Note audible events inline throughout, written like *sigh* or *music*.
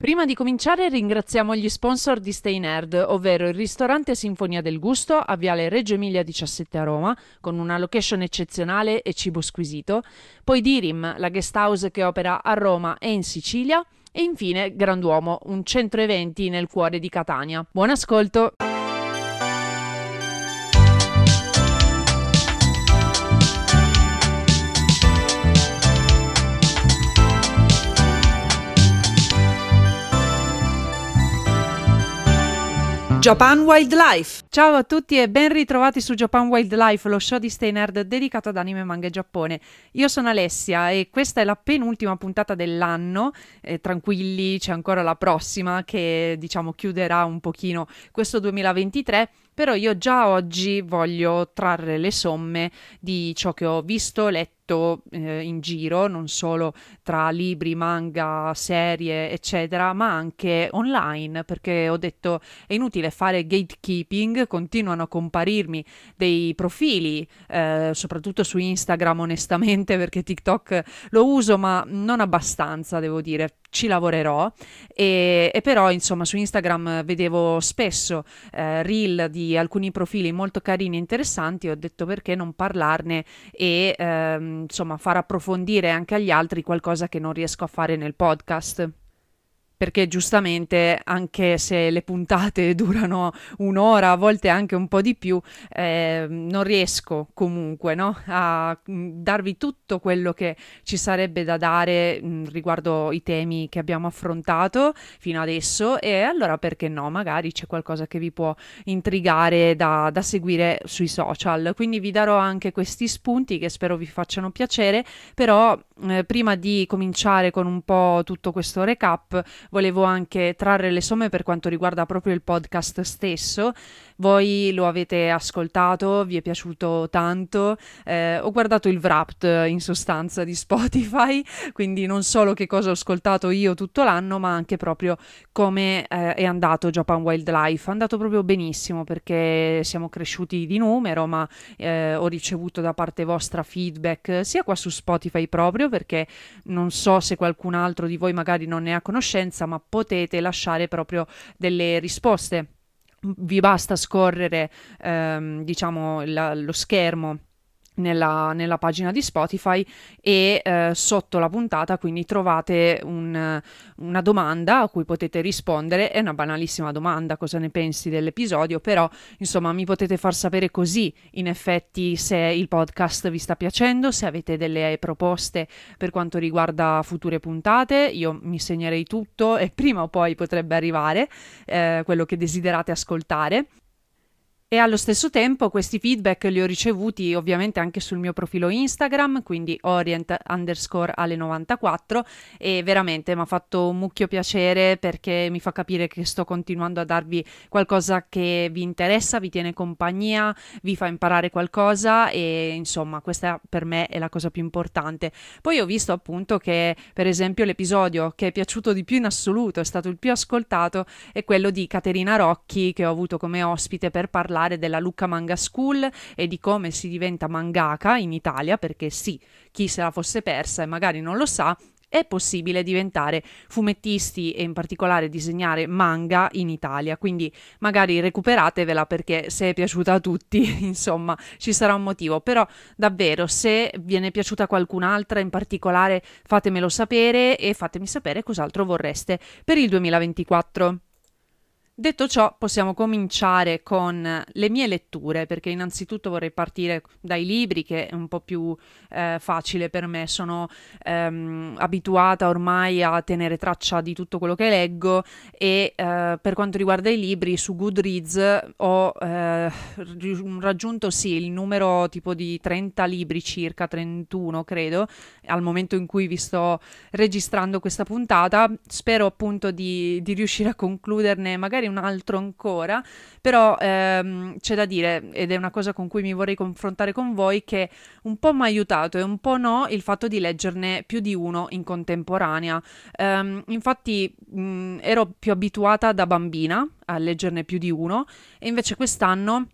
Prima di cominciare ringraziamo gli sponsor di Stay Nerd, ovvero il ristorante Sinfonia del Gusto a Viale Reggio Emilia 17 a Roma, con una location eccezionale e cibo squisito, poi Dirim, la guest house che opera a Roma e in Sicilia, e infine Granduomo, un centro eventi nel cuore di Catania. Buon ascolto! Japan Wildlife. Ciao a tutti e ben ritrovati su Japan Wildlife, lo show di Stay dedicato ad anime, manga e Giappone. Io sono Alessia e questa è la penultima puntata dell'anno. Eh, tranquilli, c'è ancora la prossima che diciamo chiuderà un pochino questo 2023 però io già oggi voglio trarre le somme di ciò che ho visto, letto eh, in giro, non solo tra libri, manga, serie, eccetera, ma anche online, perché ho detto è inutile fare gatekeeping, continuano a comparirmi dei profili, eh, soprattutto su Instagram onestamente, *laughs* perché TikTok lo uso, ma non abbastanza, devo dire. Ci lavorerò. E, e, però insomma su Instagram vedevo spesso eh, reel di alcuni profili molto carini e interessanti. Ho detto perché non parlarne? E ehm, insomma far approfondire anche agli altri qualcosa che non riesco a fare nel podcast perché giustamente anche se le puntate *laughs* durano un'ora, a volte anche un po' di più, eh, non riesco comunque no? a mm, darvi tutto quello che ci sarebbe da dare mh, mm, riguardo i temi che abbiamo affrontato fino adesso e allora perché no, magari c'è qualcosa che vi può intrigare da, da seguire sui social, quindi vi darò anche questi spunti che spero vi facciano piacere, però eh, prima di cominciare con un po' tutto questo recap volevo anche trarre le somme per quanto riguarda proprio il podcast stesso. Voi lo avete ascoltato, vi è piaciuto tanto. Eh, ho guardato il Wrapped in sostanza di *laughs* Spotify, quindi non solo che cosa ho ascoltato io tutto l'anno, ma anche proprio come eh, è andato Japan Wildlife. È andato proprio benissimo perché siamo cresciuti di numero, ma eh, ho ricevuto da parte vostra feedback sia qua su Spotify proprio perché non so se qualcun altro di voi magari non ne ha conoscenza, ma potete lasciare proprio delle risposte. Vi basta scorrere, ehm, diciamo, la, lo schermo nella, nella, pagina di Spotify e eh, sotto la puntata quindi trovate un, una domanda a cui potete rispondere. È una banalissima domanda cosa ne pensi dell'episodio però insomma mi potete far sapere così. In effetti se il podcast vi sta piacendo se avete delle proposte per quanto riguarda future puntate io mi segnerei tutto e prima o poi potrebbe arrivare eh, quello che desiderate ascoltare e allo stesso tempo questi feedback li ho ricevuti ovviamente anche sul mio profilo Instagram, quindi orient underscore alle 94 e veramente mi ha fatto un mucchio piacere perché mi fa capire che sto continuando a darvi qualcosa che vi interessa, vi tiene compagnia, vi fa imparare qualcosa e insomma questa per me è la cosa più importante. Poi ho visto appunto che per esempio l'episodio che è piaciuto di più in assoluto, è stato il più ascoltato, è quello di Caterina Rocchi che ho avuto come ospite per parlare parlare della Lucca Manga School e di come si diventa mangaka in Italia, perché sì, chi se la fosse persa e magari non lo sa, è possibile diventare fumettisti e in particolare disegnare manga in Italia, quindi magari recuperatevela perché se è piaciuta a tutti, *laughs* insomma, ci sarà un motivo, però davvero se viene piaciuta qualcun'altra in particolare fatemelo sapere e fatemi sapere cos'altro vorreste per il 2024. Detto ciò, possiamo cominciare con le mie letture, perché innanzitutto vorrei partire dai libri, che è un po' più eh, facile per me. Sono ehm, abituata ormai a tenere traccia di tutto quello che leggo e eh, per quanto riguarda i libri, su Goodreads ho eh, raggiunto sì il numero tipo di 30 libri circa, 31 credo, al momento in cui vi sto registrando questa puntata. Spero appunto di, di riuscire a concluderne magari un altro ancora, però ehm, c'è da dire, ed è una cosa con cui mi vorrei confrontare con voi, che un po' mi ha aiutato e un po' no il fatto di leggerne più di uno in contemporanea. Um, infatti mh, ero più abituata da bambina a leggerne più di uno e invece quest'anno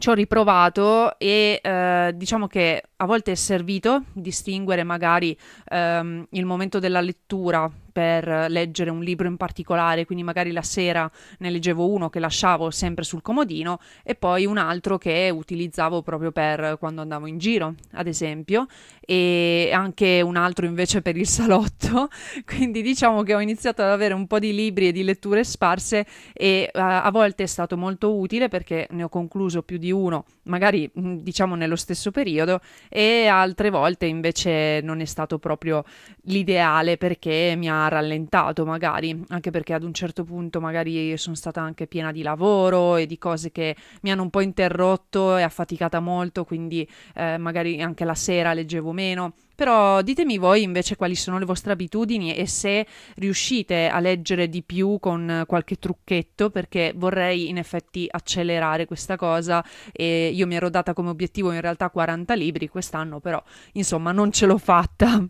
ci ho riprovato e eh, diciamo che a volte è servito distinguere magari ehm, il momento della lettura per leggere un libro in particolare, quindi magari la sera ne leggevo uno che lasciavo sempre sul comodino e poi un altro che utilizzavo proprio per quando andavo in giro, ad esempio, e anche un altro invece per il salotto. *laughs* Quindi diciamo che ho iniziato ad avere un po' di libri e di letture sparse e uh, a volte è stato molto utile perché ne ho concluso più di uno, magari diciamo nello stesso periodo e altre volte invece non è stato proprio l'ideale perché mi ha rallentato magari, anche perché ad un certo punto magari sono stata anche piena di lavoro e di cose che mi hanno un po' interrotto e affaticata molto, quindi eh, magari anche la sera leggevo meno. Però ditemi voi invece quali sono le vostre abitudini e se riuscite a leggere di più con qualche trucchetto, perché vorrei in effetti accelerare questa cosa e io mi ero data come obiettivo in realtà 40 libri quest'anno, però insomma non ce l'ho fatta.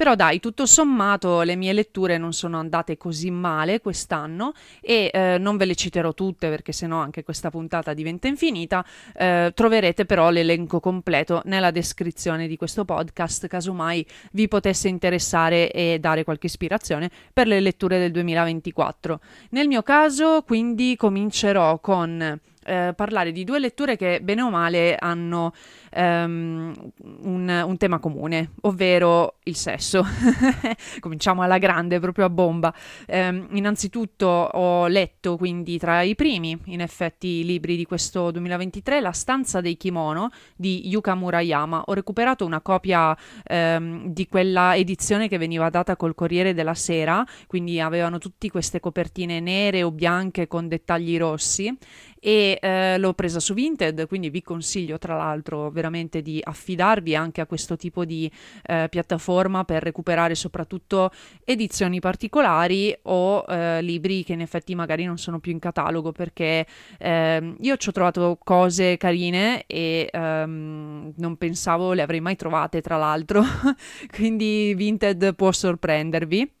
Però dai, tutto sommato le mie letture non sono andate così male quest'anno e eh, non ve le citerò tutte perché sennò anche questa puntata diventa infinita. Eh, troverete però l'elenco completo nella descrizione di questo podcast, casomai vi potesse interessare e dare qualche ispirazione per le letture del 2024. Nel mio caso, quindi, comincerò con eh, parlare di due letture che bene o male hanno um, un, un, tema comune, ovvero il sesso. *laughs* Cominciamo alla grande, proprio a bomba. Um, innanzitutto ho letto quindi tra i primi, in effetti, libri di questo 2023, La stanza dei kimono di Yuka Murayama. Ho recuperato una copia um, di quella edizione che veniva data col Corriere della Sera, quindi avevano tutte queste copertine nere o bianche con dettagli rossi e eh, l'ho presa su Vinted, quindi vi consiglio tra l'altro veramente di affidarvi anche a questo tipo di eh, piattaforma per recuperare soprattutto edizioni particolari o eh, libri che in effetti magari non sono più in catalogo perché ehm, io ci ho trovato cose carine e ehm, non pensavo le avrei mai trovate tra l'altro, *laughs* quindi Vinted può sorprendervi.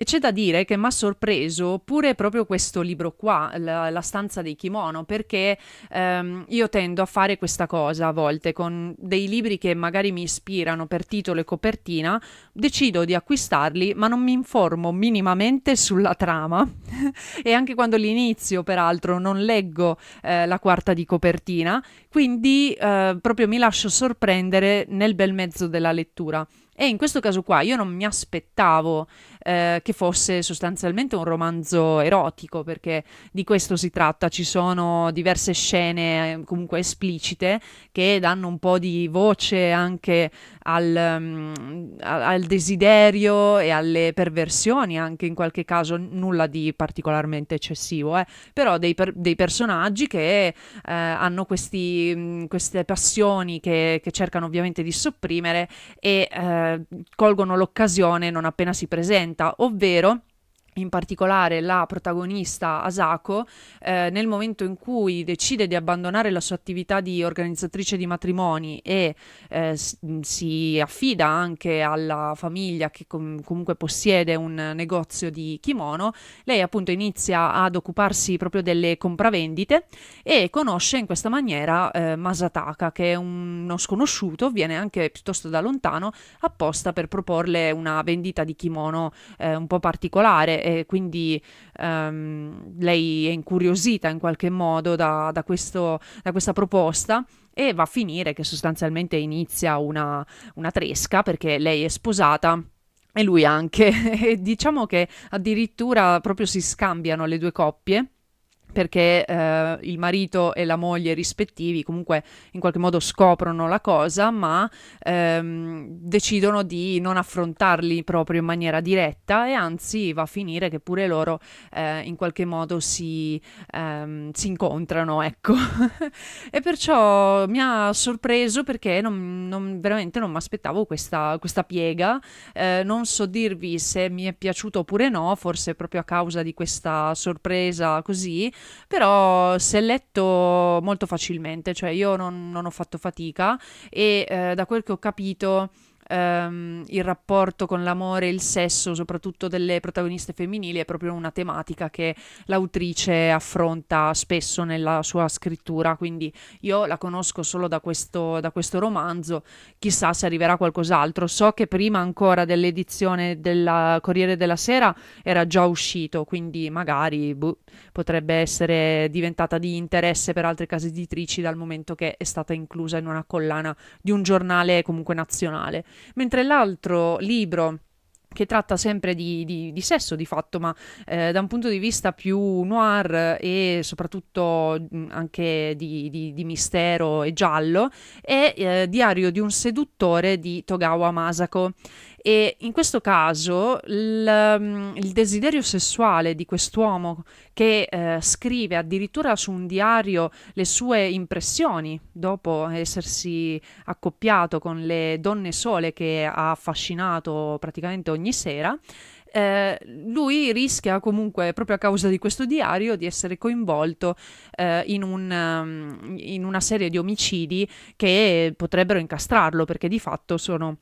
E c'è da dire che mi ha sorpreso pure proprio questo libro qua, la, la stanza dei kimono, perché ehm, io tendo a fare questa cosa a volte con dei libri che magari mi ispirano per titolo e copertina, decido di acquistarli, ma non mi informo minimamente sulla trama *laughs* e anche quando li inizio, peraltro, non leggo eh, la quarta di copertina, quindi eh, proprio mi lascio sorprendere nel bel mezzo della lettura. E in questo caso qua io non mi aspettavo eh, che fosse sostanzialmente un romanzo erotico, perché di questo si tratta. Ci sono diverse scene eh, comunque esplicite che danno un po' di voce anche al, um, al, desiderio e alle perversioni, anche in qualche caso nulla di particolarmente eccessivo, eh? però dei, per, dei, personaggi che eh, hanno questi, mh, queste passioni che, che, cercano ovviamente di sopprimere e eh, colgono l'occasione non appena si presenta, ovvero in particolare la protagonista Asako, eh, nel momento in cui decide di abbandonare la sua attività di organizzatrice di matrimoni e eh, si affida anche alla famiglia che com- comunque possiede un negozio di kimono, lei appunto inizia ad occuparsi proprio delle compravendite e conosce in questa maniera eh, Masataka, che è uno sconosciuto, viene anche piuttosto da lontano, apposta per proporle una vendita di kimono eh, un po' particolare e quindi um, lei è incuriosita in qualche modo da, da, questo, da questa proposta e va a finire che sostanzialmente inizia una, una tresca perché lei è sposata e lui anche. *laughs* E diciamo che addirittura proprio si scambiano le due coppie perché eh, il marito e la moglie rispettivi comunque in qualche modo scoprono la cosa, ma ehm, decidono di non affrontarli proprio in maniera diretta e anzi va a finire che pure loro eh, in qualche modo si, ehm, si incontrano, ecco. *laughs* e perciò mi ha sorpreso perché non, non, veramente non mi aspettavo questa, questa piega. Eh, non so dirvi se mi è piaciuto oppure no, forse proprio a causa di questa sorpresa così però si è letto molto facilmente, cioè io non, non ho fatto fatica e eh, da quel che ho capito ehm, il rapporto con l'amore e il sesso, soprattutto delle protagoniste femminili, è proprio una tematica che l'autrice affronta spesso nella sua scrittura, quindi io la conosco solo da questo, da questo romanzo, chissà se arriverà qualcos'altro. So che prima ancora dell'edizione del Corriere della Sera era già uscito, quindi magari boh, potrebbe essere diventata di interesse per altre case editrici dal momento che è stata inclusa in una collana di un giornale comunque nazionale. Mentre l'altro libro che tratta sempre di, di, di, sesso di fatto, ma eh, da un punto di vista più noir e soprattutto anche di, di, mistero e giallo, è eh, Diario di un seduttore di Togawa Masako. E in questo caso il, mm, il desiderio sessuale di quest'uomo che eh, scrive addirittura su un diario le sue impressioni dopo essersi accoppiato con le donne sole che ha affascinato praticamente ogni sera, eh, lui rischia comunque, proprio a causa di questo diario, di essere coinvolto eh, in, un, um, in una serie di omicidi che potrebbero incastrarlo, perché di fatto sono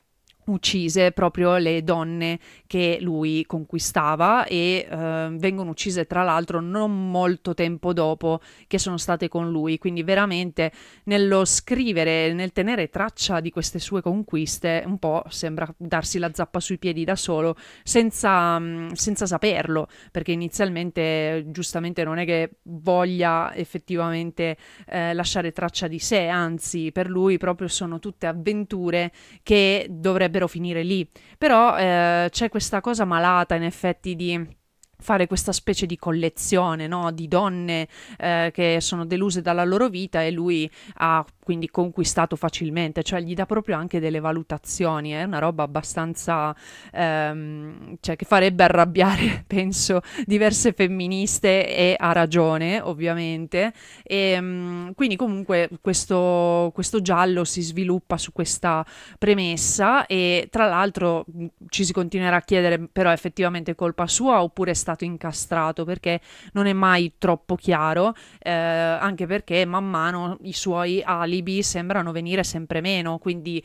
uccise proprio le donne che lui conquistava e eh, vengono uccise tra l'altro non molto tempo dopo che sono state con lui. Quindi veramente nello scrivere nel tenere traccia di queste sue conquiste un po' sembra darsi la zappa sui piedi da solo senza, mm, senza saperlo. Perché inizialmente giustamente non è che voglia effettivamente eh, lasciare traccia di sé. Anzi per lui proprio sono tutte avventure che dovrebbe dovrebbero finire lì. Però eh, c'è questa cosa malata in effetti di fare questa specie di collezione no? di donne eh, che sono deluse dalla loro vita e lui ha quindi conquistato facilmente, cioè gli dà proprio anche delle valutazioni, è una roba abbastanza, ehm, cioè che farebbe arrabbiare, *laughs* penso, diverse femministe e ha ragione, ovviamente. E, ehm, quindi comunque questo, questo giallo si sviluppa su questa premessa e tra l'altro ci si continuerà a chiedere però effettivamente colpa sua oppure è stato incastrato perché non è mai troppo chiaro, eh, anche perché man mano i suoi ali alibi sembrano venire sempre meno, quindi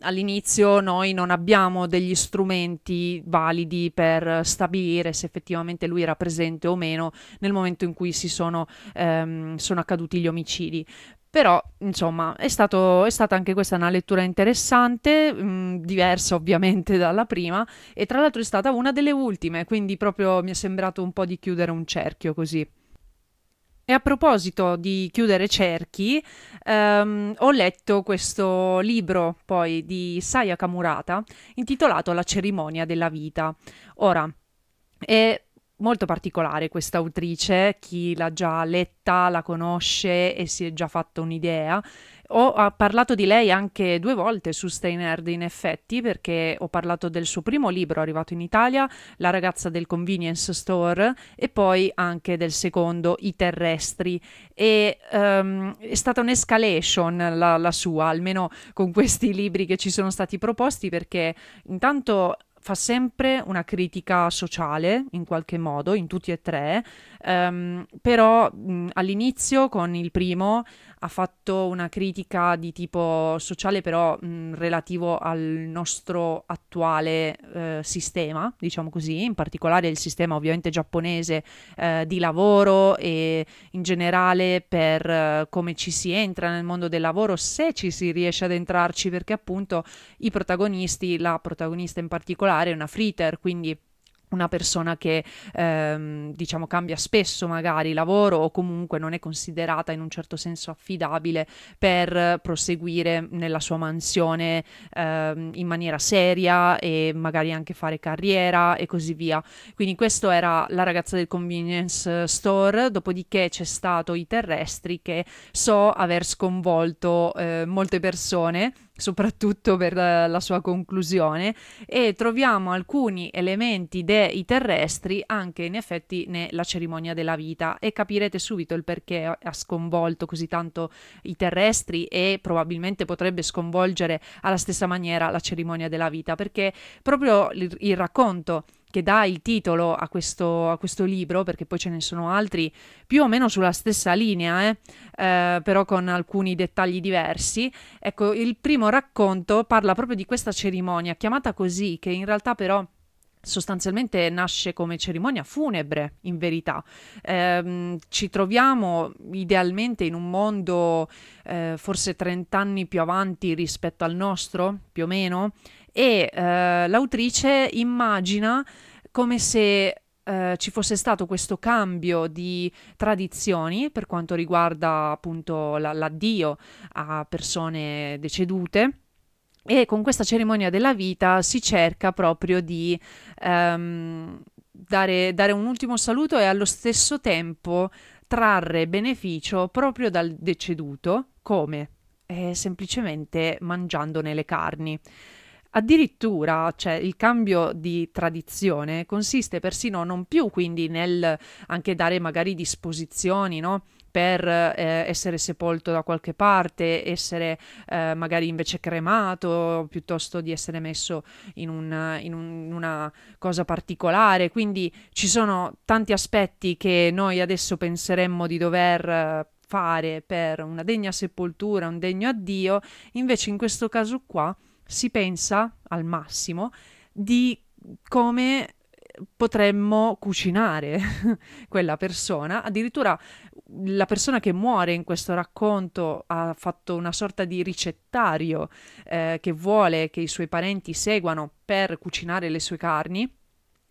all'inizio noi non abbiamo degli strumenti validi per stabilire se effettivamente lui era presente o meno nel momento in cui si sono, ehm, sono accaduti gli omicidi. Però, insomma, è, stato, è, stata anche questa una lettura interessante, mh, diversa ovviamente *laughs* dalla prima, e tra l'altro è stata una delle ultime, quindi proprio mi è sembrato un po' di chiudere un cerchio così. E a proposito di chiudere cerchi, ehm, ho letto questo libro poi di Saya Kamurata intitolato La cerimonia della vita. Ora, è molto particolare questa autrice, chi l'ha già letta, la conosce e si è già fatto un'idea. Ho parlato di lei anche due volte su Stay Nerd in effetti perché ho parlato del suo primo libro arrivato in Italia, La ragazza del convenience store e poi anche del secondo, I terrestri e um, è stata un'escalation la, la sua, almeno con questi libri che ci sono stati proposti perché intanto fa sempre una critica sociale in qualche modo, in tutti e tre, um, però mh, all'inizio con il primo ha fatto una critica di tipo sociale però mh, relativo al nostro attuale eh, sistema, diciamo così, in particolare il sistema ovviamente giapponese eh, di lavoro e in generale per eh, come ci si entra nel mondo del lavoro, se ci si riesce ad entrarci, perché appunto i protagonisti, la protagonista in particolare è una fritter, quindi una persona che ehm, diciamo cambia spesso magari lavoro o comunque non è considerata in un certo senso affidabile per proseguire nella sua mansione ehm, in maniera seria e magari anche fare carriera e così via. Quindi questo era la ragazza del convenience store, dopodiché c'è stato i terrestri che so aver sconvolto eh, molte persone soprattutto per la sua conclusione, e troviamo alcuni elementi dei terrestri anche in effetti nella cerimonia della vita. E capirete subito il perché ha sconvolto così tanto i terrestri e probabilmente potrebbe sconvolgere alla stessa maniera la cerimonia della vita, perché proprio il, il racconto che dà il titolo a questo, a questo, libro, perché poi ce ne sono altri più o meno sulla stessa linea, eh? Eh, però con alcuni dettagli diversi. Ecco, il primo racconto parla proprio di questa cerimonia, chiamata così, che in realtà però sostanzialmente nasce come cerimonia funebre, in verità. Eh, ci troviamo idealmente in un mondo eh, forse 30 anni più avanti rispetto al nostro, più o meno, e eh, l'autrice immagina come se eh, ci fosse stato questo cambio di tradizioni per quanto riguarda appunto la, l'addio a persone decedute. E con questa cerimonia della vita si cerca proprio di ehm, dare, dare un ultimo saluto e allo stesso tempo trarre beneficio proprio dal deceduto. Come? Eh, semplicemente mangiandone le carni. Addirittura, cioè, il cambio di tradizione consiste persino non più quindi nel anche dare magari disposizioni, no? Per eh, essere sepolto da qualche parte, essere eh, magari invece cremato piuttosto di essere messo in, un, in, un, una cosa particolare. Quindi ci sono tanti aspetti che noi adesso penseremmo di dover eh, fare per una degna sepoltura, un degno addio, invece in questo caso qua si pensa al massimo di come potremmo cucinare *laughs* quella persona. Addirittura la persona che muore in questo racconto ha fatto una sorta di ricettario eh, che vuole che i suoi parenti seguano per cucinare le sue carni.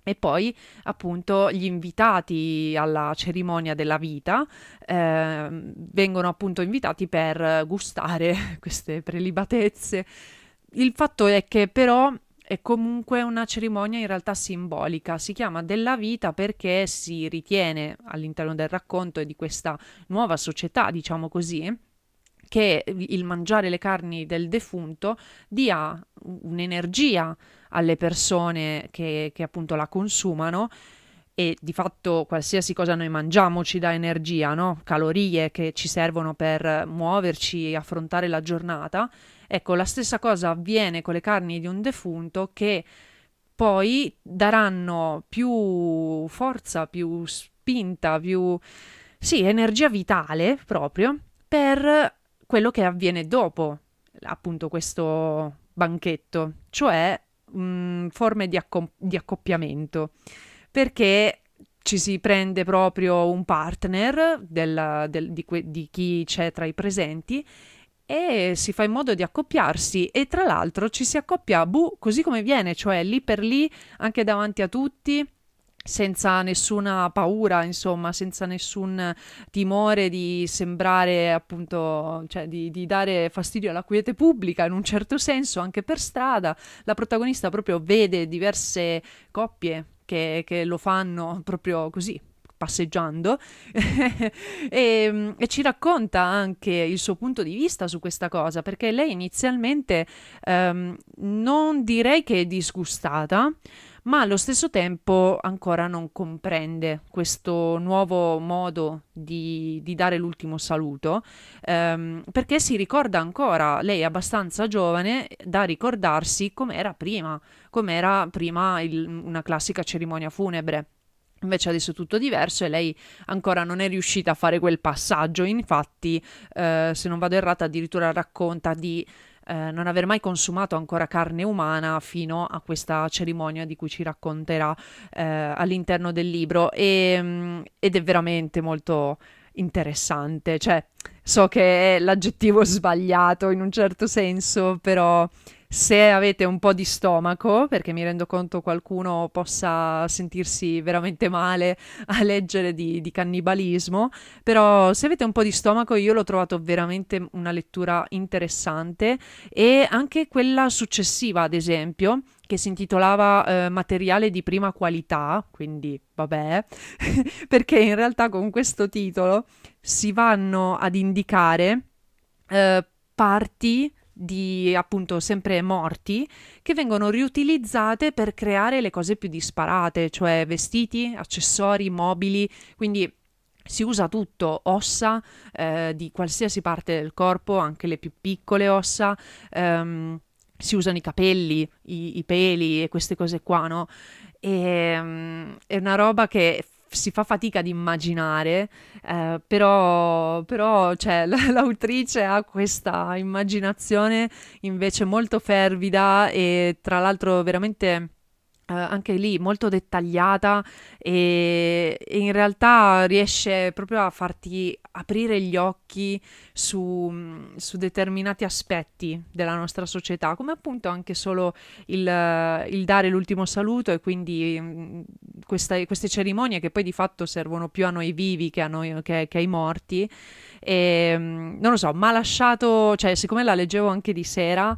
E poi appunto gli invitati alla cerimonia della vita eh, vengono appunto invitati per gustare *laughs* queste prelibatezze il fatto è che però è comunque una cerimonia in realtà simbolica, si chiama della vita perché si ritiene all'interno del racconto e di questa nuova società, diciamo così, che il mangiare le carni del defunto dia un'energia alle persone che, che appunto la consumano e di fatto qualsiasi cosa noi mangiamo ci dà energia, no? calorie che ci servono per muoverci e affrontare la giornata Ecco, la stessa cosa avviene con le carni di un defunto che poi daranno più forza, più spinta, più sì, energia vitale proprio per quello che avviene dopo appunto questo banchetto, cioè mh, forme di, accom- di accoppiamento, perché ci si prende proprio un partner del, del, di, que- di chi c'è tra i presenti e si fa in modo di accoppiarsi e tra l'altro ci si accoppia buh, così come viene, cioè lì per lì, anche davanti a tutti, senza nessuna paura, insomma, senza nessun timore di sembrare appunto, cioè di, di, dare fastidio alla quiete pubblica in un certo senso, anche per strada. La protagonista proprio vede diverse coppie che, che lo fanno proprio così, passeggiando *laughs* e, e, ci racconta anche il suo punto di vista su questa cosa perché lei inizialmente um, non direi che è disgustata ma allo stesso tempo ancora non comprende questo nuovo modo di, di dare l'ultimo saluto, ehm, perché si ricorda ancora, lei è abbastanza giovane da ricordarsi com'era prima, com'era prima il, una classica cerimonia funebre. Invece adesso è tutto diverso e lei ancora non è riuscita a fare quel passaggio. Infatti, eh, se non vado errata, addirittura racconta di eh, non aver mai consumato ancora carne umana fino a questa cerimonia di cui ci racconterà eh, all'interno del libro. E, mm, ed è veramente molto interessante. Cioè, so che è l'aggettivo sbagliato in un certo senso, però se avete un po' di stomaco, perché mi rendo conto qualcuno possa sentirsi veramente male a leggere di, di, cannibalismo, però se avete un po' di stomaco io l'ho trovato veramente una lettura interessante e anche quella successiva, ad esempio, che si intitolava eh, Materiale di prima qualità, quindi vabbè, *laughs* perché in realtà con questo titolo si vanno ad indicare eh, parti di appunto sempre morti che vengono riutilizzate per creare le cose più disparate, cioè vestiti, accessori, mobili, quindi si usa tutto, ossa eh, di qualsiasi parte del corpo, anche le più piccole ossa. Ehm, si usano i capelli, i, i peli e queste cose qua, no? E, um, è una roba che si fa fatica ad immaginare, eh, però, però cioè, *laughs* l'autrice ha questa immaginazione invece molto fervida e tra l'altro veramente Uh, anche lì molto dettagliata e, e, in realtà riesce proprio a farti aprire gli occhi su, su, determinati aspetti della nostra società, come appunto anche solo il, il dare l'ultimo saluto e quindi mh, mm, questa, queste cerimonie che poi di fatto servono più a noi vivi che, a noi, che, che ai morti. E, mh, mm, non lo so, ma ha lasciato, cioè siccome la leggevo anche di sera,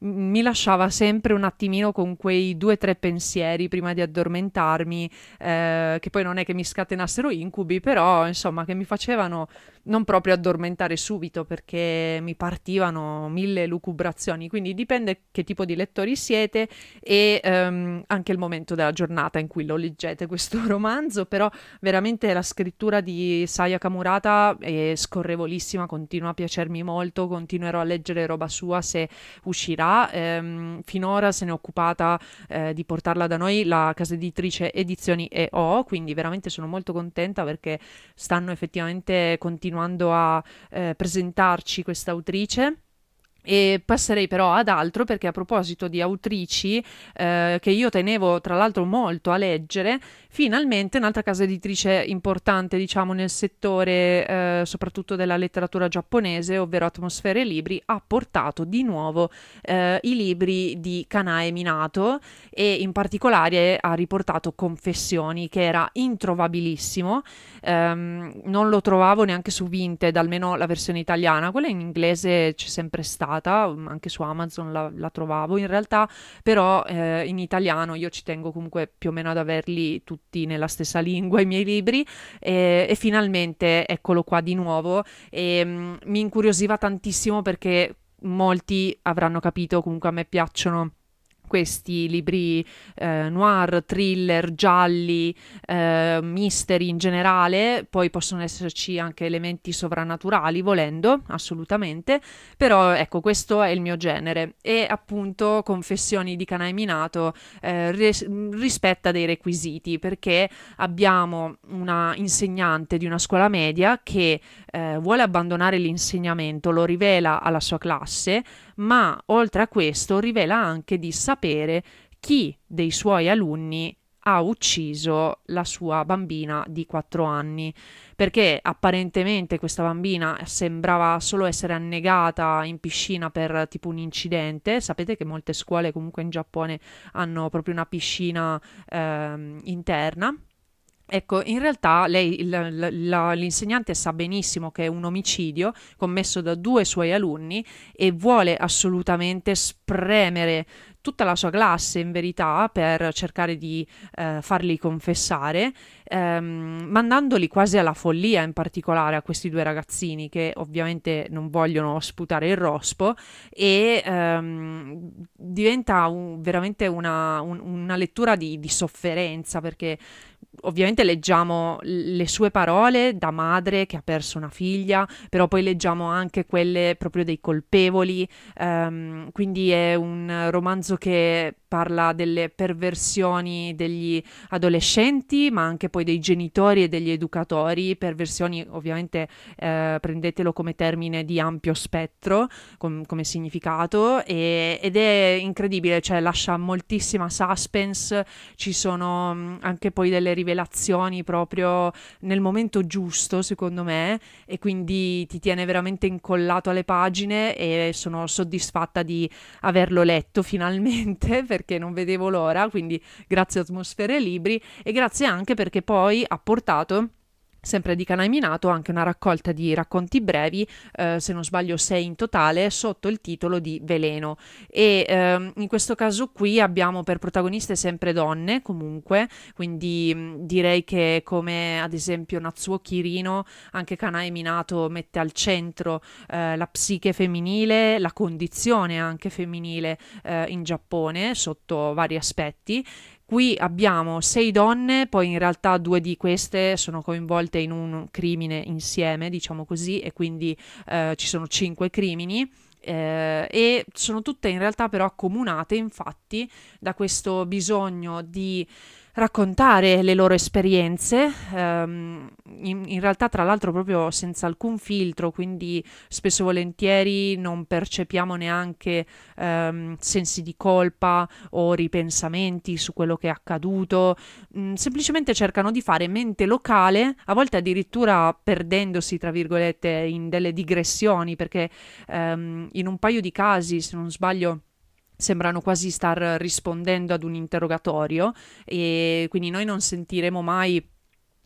mi lasciava sempre un attimino con quei due o tre pensieri prima di addormentarmi, eh, che poi non è che mi scatenassero incubi, però insomma che mi facevano non proprio addormentare subito perché mi partivano mille lucubrazioni, quindi dipende che tipo di lettori siete e um, anche il momento della giornata in cui lo leggete questo *laughs* romanzo, però veramente la scrittura di Saya Kamurata è scorrevolissima, continua a piacermi molto, continuerò a leggere roba sua se uscirà, um, finora se ne è occupata uh, di portarla da noi la casa editrice Edizioni EO, quindi veramente sono molto contenta perché stanno effettivamente continuando continuando a eh, presentarci questa autrice. E passerei però ad altro perché a proposito di autrici eh, che io tenevo tra l'altro molto a leggere, finalmente un'altra casa editrice importante diciamo nel settore eh, soprattutto della letteratura giapponese, ovvero Atmosfere Libri, ha portato di nuovo eh, i libri di Kanae Minato e in particolare ha riportato Confessioni che era introvabilissimo, ehm, non lo trovavo neanche su Vinted, almeno la versione italiana, quella in inglese c'è sempre stata trovata, mm, anche su Amazon la, la trovavo. In realtà, però eh, in italiano io ci tengo comunque più o meno ad averli tutti nella stessa lingua i miei libri e, e finalmente eccolo qua di nuovo. E mh, mm, mi incuriosiva tantissimo perché molti avranno capito comunque a me piacciono questi libri eh, noir, thriller, gialli, eh, mystery in generale, poi possono esserci anche elementi sovrannaturali volendo, assolutamente, però ecco questo è il mio genere. E appunto Confessioni di Canai Minato eh, ris- rispetta dei requisiti perché abbiamo una insegnante di una scuola media che eh, vuole abbandonare l'insegnamento, lo rivela alla sua classe, ma oltre a questo rivela anche di sapere chi dei suoi alunni ha ucciso la sua bambina di 4 anni, perché apparentemente questa bambina sembrava solo essere annegata in piscina per tipo un incidente. Sapete che molte scuole comunque in Giappone hanno proprio una piscina eh, interna Ecco, in realtà lei, la, la, l'insegnante sa benissimo che è un omicidio commesso da due suoi alunni e vuole assolutamente spremere tutta la sua classe in verità per cercare di eh, farli confessare, ehm, mandandoli quasi alla follia in particolare a questi due ragazzini che ovviamente non vogliono sputare il rospo e ehm, diventa un, veramente una, un, una lettura di, di sofferenza perché ovviamente leggiamo le sue parole da madre che ha perso una figlia, però poi leggiamo anche quelle proprio dei colpevoli, um, quindi è un romanzo che parla delle perversioni degli adolescenti, ma anche poi dei genitori e degli educatori, perversioni ovviamente eh, prendetelo come termine di ampio spettro, com- come significato, e- ed è incredibile, cioè lascia moltissima suspense, ci sono mm, anche poi delle rivelazioni proprio nel momento giusto, secondo me, e quindi ti tiene veramente incollato alle pagine e sono soddisfatta di averlo letto *laughs* finalmente perché non vedevo l'ora, quindi grazie a Atmosfere Libri e grazie anche perché poi ha portato sempre di Canai Minato, anche una raccolta di racconti brevi, eh, se non sbaglio sei in totale, sotto il titolo di Veleno. E ehm, in questo caso qui abbiamo per protagoniste sempre donne, comunque, quindi mh, direi che come ad esempio Natsuo Kirino, anche Kanai Minato mette al centro eh, la psiche femminile, la condizione anche femminile eh, in Giappone, sotto vari aspetti. Qui abbiamo sei donne, poi in realtà due di queste sono coinvolte in un crimine insieme, diciamo così, e quindi eh, ci sono cinque crimini. eh, e sono tutte in realtà però accomunate infatti da questo bisogno di raccontare le loro esperienze, ehm, in, in, realtà tra l'altro proprio senza alcun filtro, quindi spesso e volentieri non percepiamo neanche ehm, sensi di colpa o ripensamenti su quello che è accaduto, mm, semplicemente cercano di fare mente locale, a volte addirittura perdendosi tra virgolette in delle digressioni, perché ehm, in un paio di casi, se non sbaglio, sembrano quasi star rispondendo ad un interrogatorio e quindi noi non sentiremo mai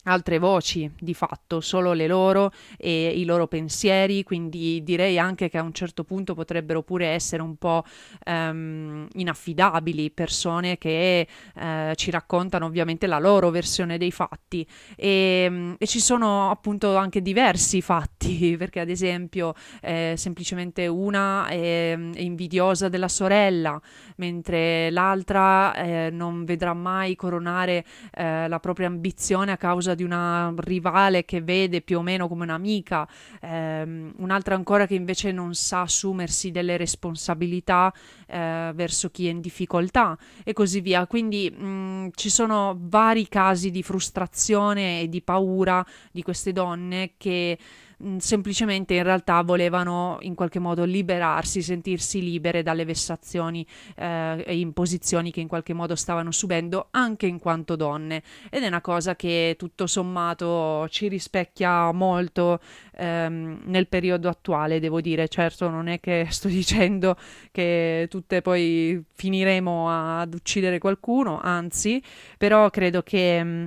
altre voci di fatto, solo le loro e i loro pensieri, quindi direi anche che a un certo punto potrebbero pure essere un po' um, inaffidabili, persone che uh, ci raccontano ovviamente la loro versione dei fatti. E, um, e, ci sono appunto anche diversi fatti, *laughs* perché ad esempio eh, semplicemente una è, è, invidiosa della sorella, mentre l'altra eh, non vedrà mai coronare eh, la propria ambizione a causa di una rivale che vede più o meno come un'amica, ehm, un'altra ancora che invece non sa assumersi delle responsabilità eh, verso chi è in difficoltà e così via. Quindi mh, mm, ci sono vari casi di frustrazione e di paura di queste donne che Mm, semplicemente in realtà volevano in qualche modo liberarsi, sentirsi libere dalle vessazioni eh, e imposizioni che in qualche modo stavano subendo anche in quanto donne. Ed è una cosa che tutto sommato ci rispecchia molto ehm, nel periodo attuale, devo dire, certo non è che *laughs* sto dicendo che tutte poi finiremo ad uccidere qualcuno, anzi, però credo che... Mh, mm,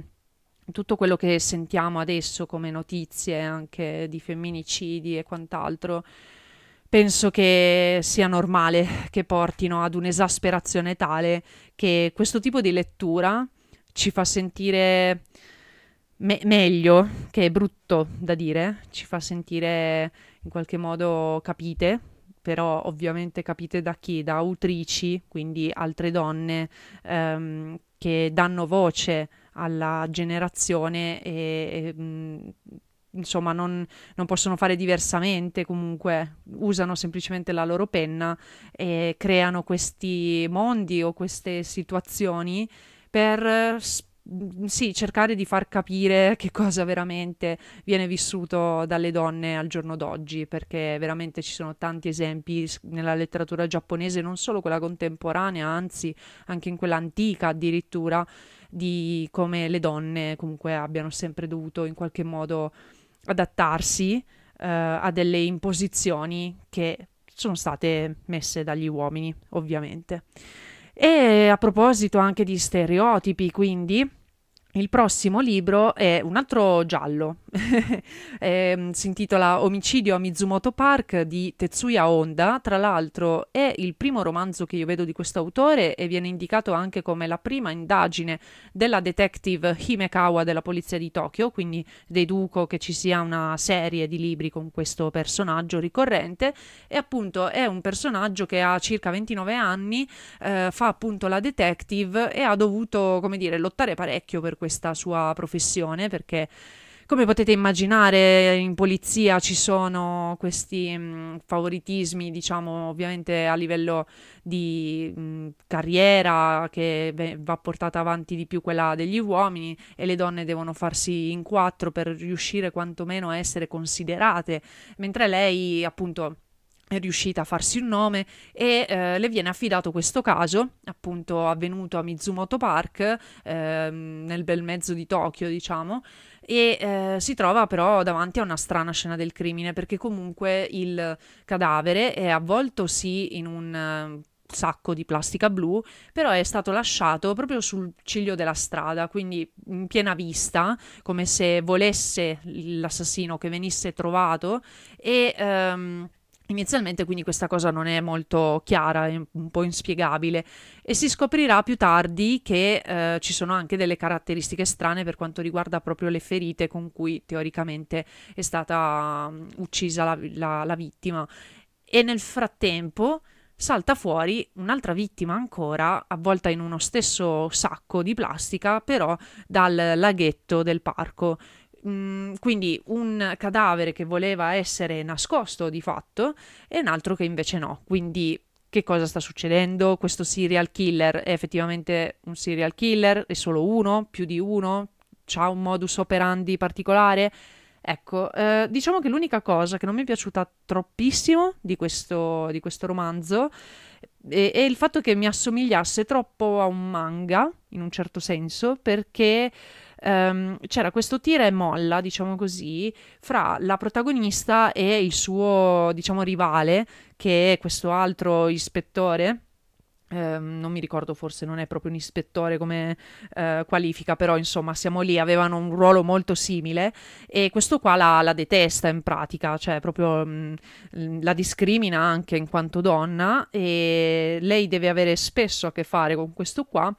tutto quello che sentiamo adesso come notizie anche di femminicidi e quant'altro, penso che sia normale che portino ad un'esasperazione tale che questo tipo di lettura ci fa sentire me- meglio, che è brutto da dire, ci fa sentire in qualche modo capite, però ovviamente capite da chi? Da autrici, quindi altre donne ehm, che danno voce alla generazione e, e mh, insomma non, non, possono fare diversamente, comunque usano semplicemente la loro penna e creano questi mondi o queste situazioni per sì, cercare di far capire che cosa veramente viene vissuto dalle donne al giorno d'oggi, perché veramente ci sono tanti esempi nella letteratura giapponese, non solo quella contemporanea, anzi anche in quella antica addirittura, di come le donne comunque abbiano sempre dovuto in qualche modo adattarsi eh, a delle imposizioni che sono state messe dagli uomini, ovviamente. E a proposito anche di stereotipi, quindi il prossimo libro è un altro giallo, *laughs* eh, si intitola Omicidio a Mizumoto Park di Tetsuya Honda, tra l'altro è il primo romanzo che io vedo di questo autore e viene indicato anche come la prima indagine della detective Himekawa della polizia di Tokyo, quindi deduco che ci sia una serie di libri con questo personaggio ricorrente. E appunto è un personaggio che ha circa 29 anni, eh, fa appunto la detective e ha dovuto, come dire, lottare parecchio per questo questa sua professione perché come potete immaginare in polizia ci sono questi mh, mm, favoritismi, diciamo ovviamente a livello di mh, mm, carriera che beh, va portata avanti di più quella degli uomini e le donne devono farsi in quattro per riuscire quantomeno a essere considerate, mentre lei appunto è riuscita a farsi un nome e eh, le viene affidato questo caso, appunto avvenuto a Mizumoto Park, eh, nel bel mezzo di Tokyo, diciamo, e eh, si trova però davanti a una strana scena del crimine perché comunque il cadavere è avvolto sì in un sacco di plastica blu, però è stato lasciato proprio sul ciglio della strada, quindi in piena vista, come se volesse l'assassino che venisse trovato e ehm, Inizialmente quindi questa cosa non è molto chiara, è un po' inspiegabile e si scoprirà più tardi che eh, ci sono anche delle caratteristiche strane per quanto riguarda proprio le ferite con cui teoricamente è stata um, uccisa la, la, la vittima. E nel frattempo salta fuori un'altra vittima ancora, avvolta in uno stesso sacco di plastica, però dal laghetto del parco quindi un cadavere che voleva essere nascosto di fatto e un altro che invece no. Quindi che cosa sta succedendo? Questo serial killer è effettivamente un serial killer? È solo uno? Più di uno? Ha un modus operandi particolare? Ecco, eh, diciamo che l'unica cosa che non mi è piaciuta troppissimo di questo, di questo romanzo è, è, il fatto che mi assomigliasse troppo a un manga, in un certo senso, perché ehm, c'era questo tira e molla, diciamo così, fra la protagonista e il suo, diciamo, rivale, che è questo altro ispettore. Eh, non mi ricordo, forse non è proprio un ispettore come eh, qualifica, però insomma siamo lì, avevano un ruolo molto simile e questo qua la, la detesta in pratica, cioè proprio mh, mm, la discrimina anche in quanto donna e lei deve avere spesso a che fare con questo qua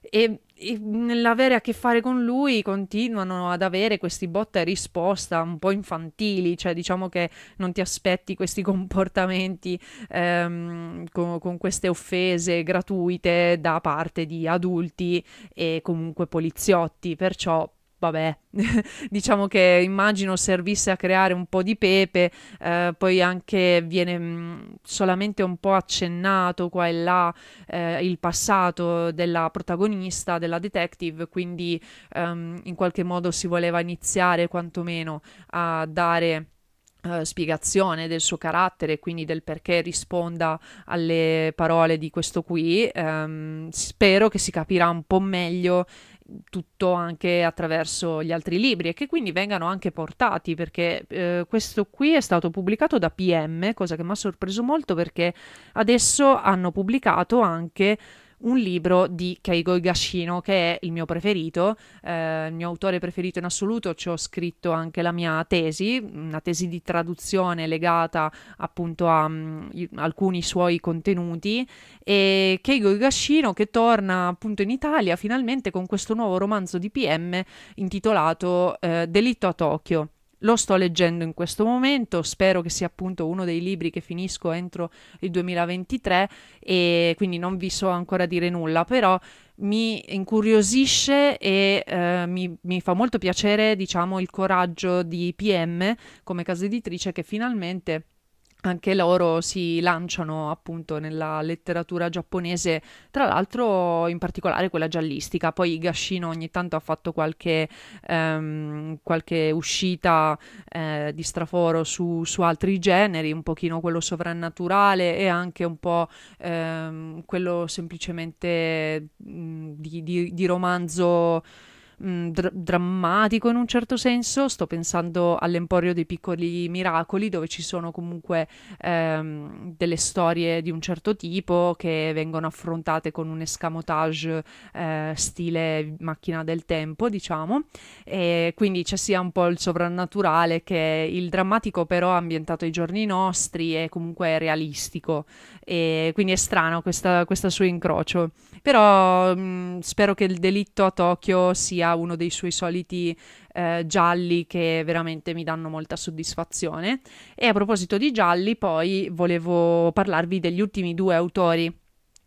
e nell'avere a che fare con lui continuano ad avere questi botta e risposta un po' infantili, cioè diciamo che non ti aspetti questi comportamenti ehm, con, con, queste offese gratuite da parte di adulti e comunque poliziotti, perciò vabbè, *laughs* diciamo che immagino servisse a creare un po' di pepe, eh, poi anche viene mm, solamente un po' accennato qua e là eh, il passato della protagonista, della detective, quindi um, in qualche modo si voleva iniziare quantomeno a dare Uh, spiegazione del suo carattere, quindi del perché risponda alle parole di questo qui. Um, spero che si capirà un po' meglio tutto anche attraverso gli altri libri e che quindi vengano anche portati perché eh, questo qui è stato pubblicato da PM, cosa che mi ha sorpreso molto perché adesso hanno pubblicato anche un libro di Keigo Higashino che è il mio preferito, eh, il mio autore preferito in assoluto, ci ho scritto anche la mia tesi, una tesi di traduzione legata appunto a um, alcuni suoi contenuti e Keigo Higashino che torna appunto in Italia finalmente con questo nuovo romanzo di PM intitolato eh, Delitto a Tokyo. Lo sto leggendo in questo momento, spero che sia appunto uno dei libri che finisco entro il 2023 e quindi non vi so ancora dire nulla, però mi incuriosisce e eh, mi, mi, fa molto piacere, diciamo, il coraggio di PM come casa editrice che finalmente anche loro si lanciano appunto nella letteratura giapponese, tra l'altro in particolare quella giallistica. Poi Gashino ogni tanto ha fatto qualche, ehm, qualche uscita eh, di straforo su, su, altri generi, un pochino quello sovrannaturale e anche un po' ehm, quello semplicemente di, di, di romanzo mh, mm, dr- drammatico in un certo senso. Sto pensando all'Emporio dei piccoli miracoli, dove ci sono comunque ehm, delle storie di un certo tipo che vengono affrontate con un escamotage eh, stile macchina del tempo, diciamo. E quindi c'è sia un po' il sovrannaturale che il drammatico, però ambientato ai giorni nostri e comunque realistico. E quindi è strano questa suo incrocio. Però mh, mm, spero che il delitto a Tokyo sia uno dei suoi soliti eh, gialli che veramente mi danno molta soddisfazione. E a proposito di gialli, poi volevo parlarvi degli ultimi due autori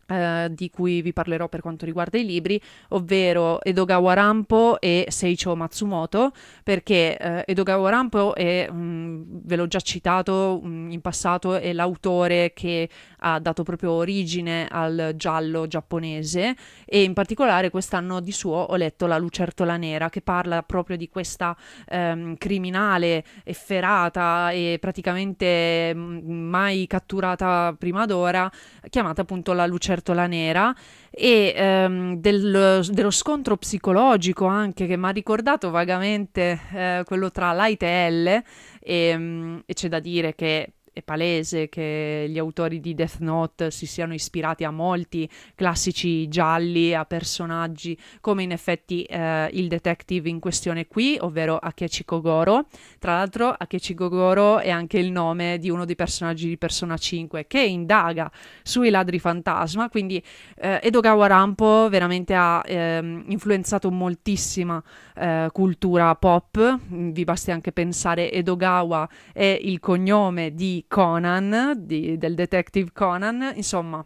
Uh, di cui vi parlerò per quanto riguarda i libri, ovvero Edogawa Rampo e Seicho Matsumoto, perché uh, Edogawa Rampo è, um, ve l'ho già citato um, in passato, è l'autore che ha dato proprio origine al giallo giapponese e in particolare quest'anno di suo ho letto La Lucertola Nera che parla proprio di questa um, criminale efferata e praticamente mai catturata prima d'ora, chiamata appunto La Lucertola Lucertola Nera e ehm, del, dello scontro psicologico anche che mi ha ricordato vagamente eh, quello tra Light e L e, ehm, e c'è da dire che è palese che gli autori di Death Note si siano ispirati a molti classici gialli, a personaggi come in effetti eh, il detective in questione qui, ovvero Akechi Kogoro. Tra l'altro Akechi Kogoro è anche il nome di uno dei personaggi di Persona 5 che indaga sui ladri fantasma, quindi eh, Edogawa Rampo veramente ha eh, influenzato moltissima eh, cultura pop, vi basti anche pensare Edogawa è il cognome di Conan, di, del detective Conan, insomma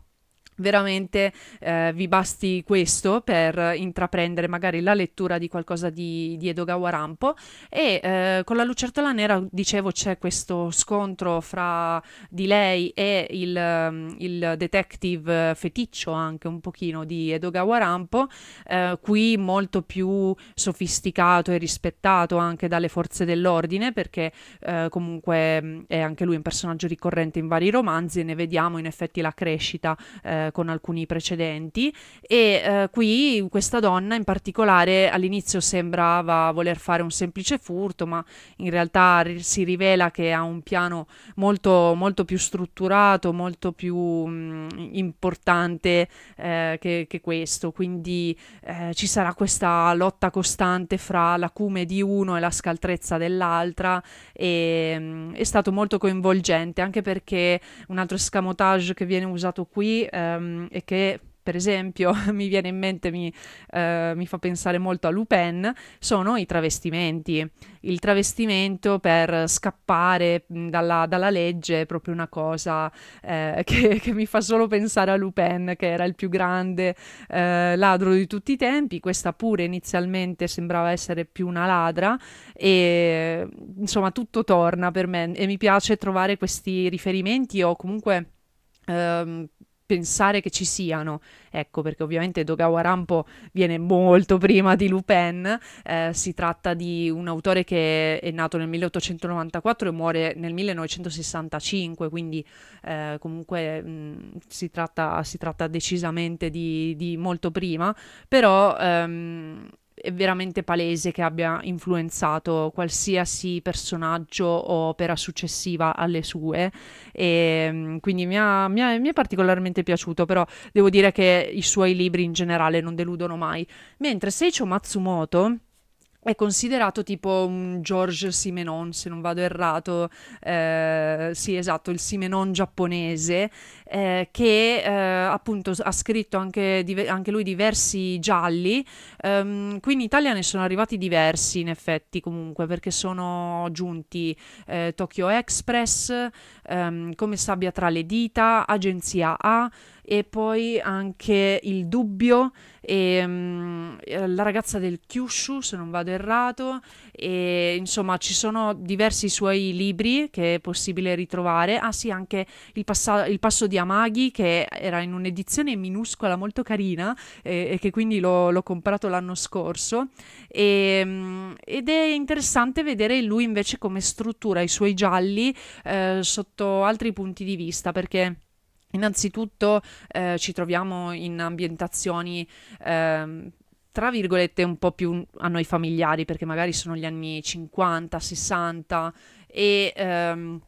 veramente eh, vi basti questo per intraprendere magari la lettura di qualcosa di, di Edogawa Rampo e eh, con la lucertola nera dicevo c'è questo scontro fra di lei e il, um, il detective feticcio anche un pochino di Edogawa Rampo eh, qui molto più sofisticato e rispettato anche dalle forze dell'ordine perché eh, comunque mm, è anche lui un personaggio ricorrente in vari romanzi e ne vediamo in effetti la crescita eh, con alcuni precedenti e eh, qui questa donna in particolare all'inizio sembrava voler fare un semplice furto ma in realtà si rivela che ha un piano molto, molto più strutturato, molto più mh, mm, importante eh, che, che, questo, quindi eh, ci sarà questa lotta costante fra l'acume di uno e la scaltrezza dell'altra e mh, mm, è stato molto coinvolgente anche perché un altro escamotage che viene usato qui eh, ehm, e che per esempio *laughs* mi viene in mente, mi, eh, mi, fa pensare molto a Lupin, sono i travestimenti. Il travestimento per scappare dalla, dalla legge è proprio una cosa eh, *laughs* che, che, mi fa solo pensare a Lupin, che era il più grande eh, ladro di tutti i tempi. Questa pure inizialmente sembrava essere più una ladra e insomma tutto torna per me e mi piace trovare questi riferimenti o comunque... Um, pensare che ci siano. Ecco, perché ovviamente Dogawa Rampo viene molto prima di Lupin, eh, si tratta di un autore che è nato nel 1894 e muore nel 1965, quindi eh, comunque mh, si, tratta, si, tratta, decisamente di, di molto prima, però... Ehm, è veramente palese che abbia influenzato qualsiasi personaggio o opera successiva alle sue. E mm, quindi mi, ha, mi, ha, mi, è particolarmente piaciuto però devo dire che i suoi libri in generale non deludono mai. Mentre Seicho Matsumoto è considerato tipo un George Simenon, se non vado errato, eh, sì esatto, il Simenon giapponese, eh, che eh, appunto ha scritto anche, div- anche lui diversi gialli, um, qui in Italia ne sono arrivati diversi in effetti comunque, perché sono giunti eh, Tokyo Express, um, Come sabbia tra le dita, Agenzia A, e poi anche Il Dubbio, e, um, La ragazza del Kyushu, se non vado errato, e insomma ci sono diversi suoi libri che è possibile ritrovare. Ah sì, anche Il, passa- il Passo di Amaghi, che era in un'edizione minuscola molto carina e, e che quindi l'ho, l'ho, comprato l'anno scorso. E, um, ed è interessante vedere lui invece come struttura i suoi gialli eh, sotto altri punti di vista, perché Innanzitutto eh, ci troviamo in ambientazioni eh, tra virgolette un po' più a noi familiari perché magari sono gli anni 50, 60 e ehm,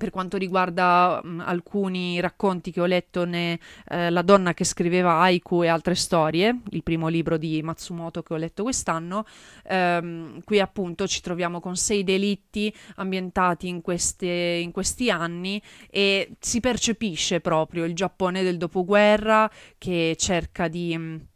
per quanto riguarda mh, alcuni racconti che ho letto, ne, eh, La donna che scriveva haiku e altre storie, il primo libro di Matsumoto che ho letto quest'anno, ehm, qui appunto ci troviamo con sei delitti ambientati in, queste, in questi anni e si percepisce proprio il Giappone del dopoguerra che cerca di mh,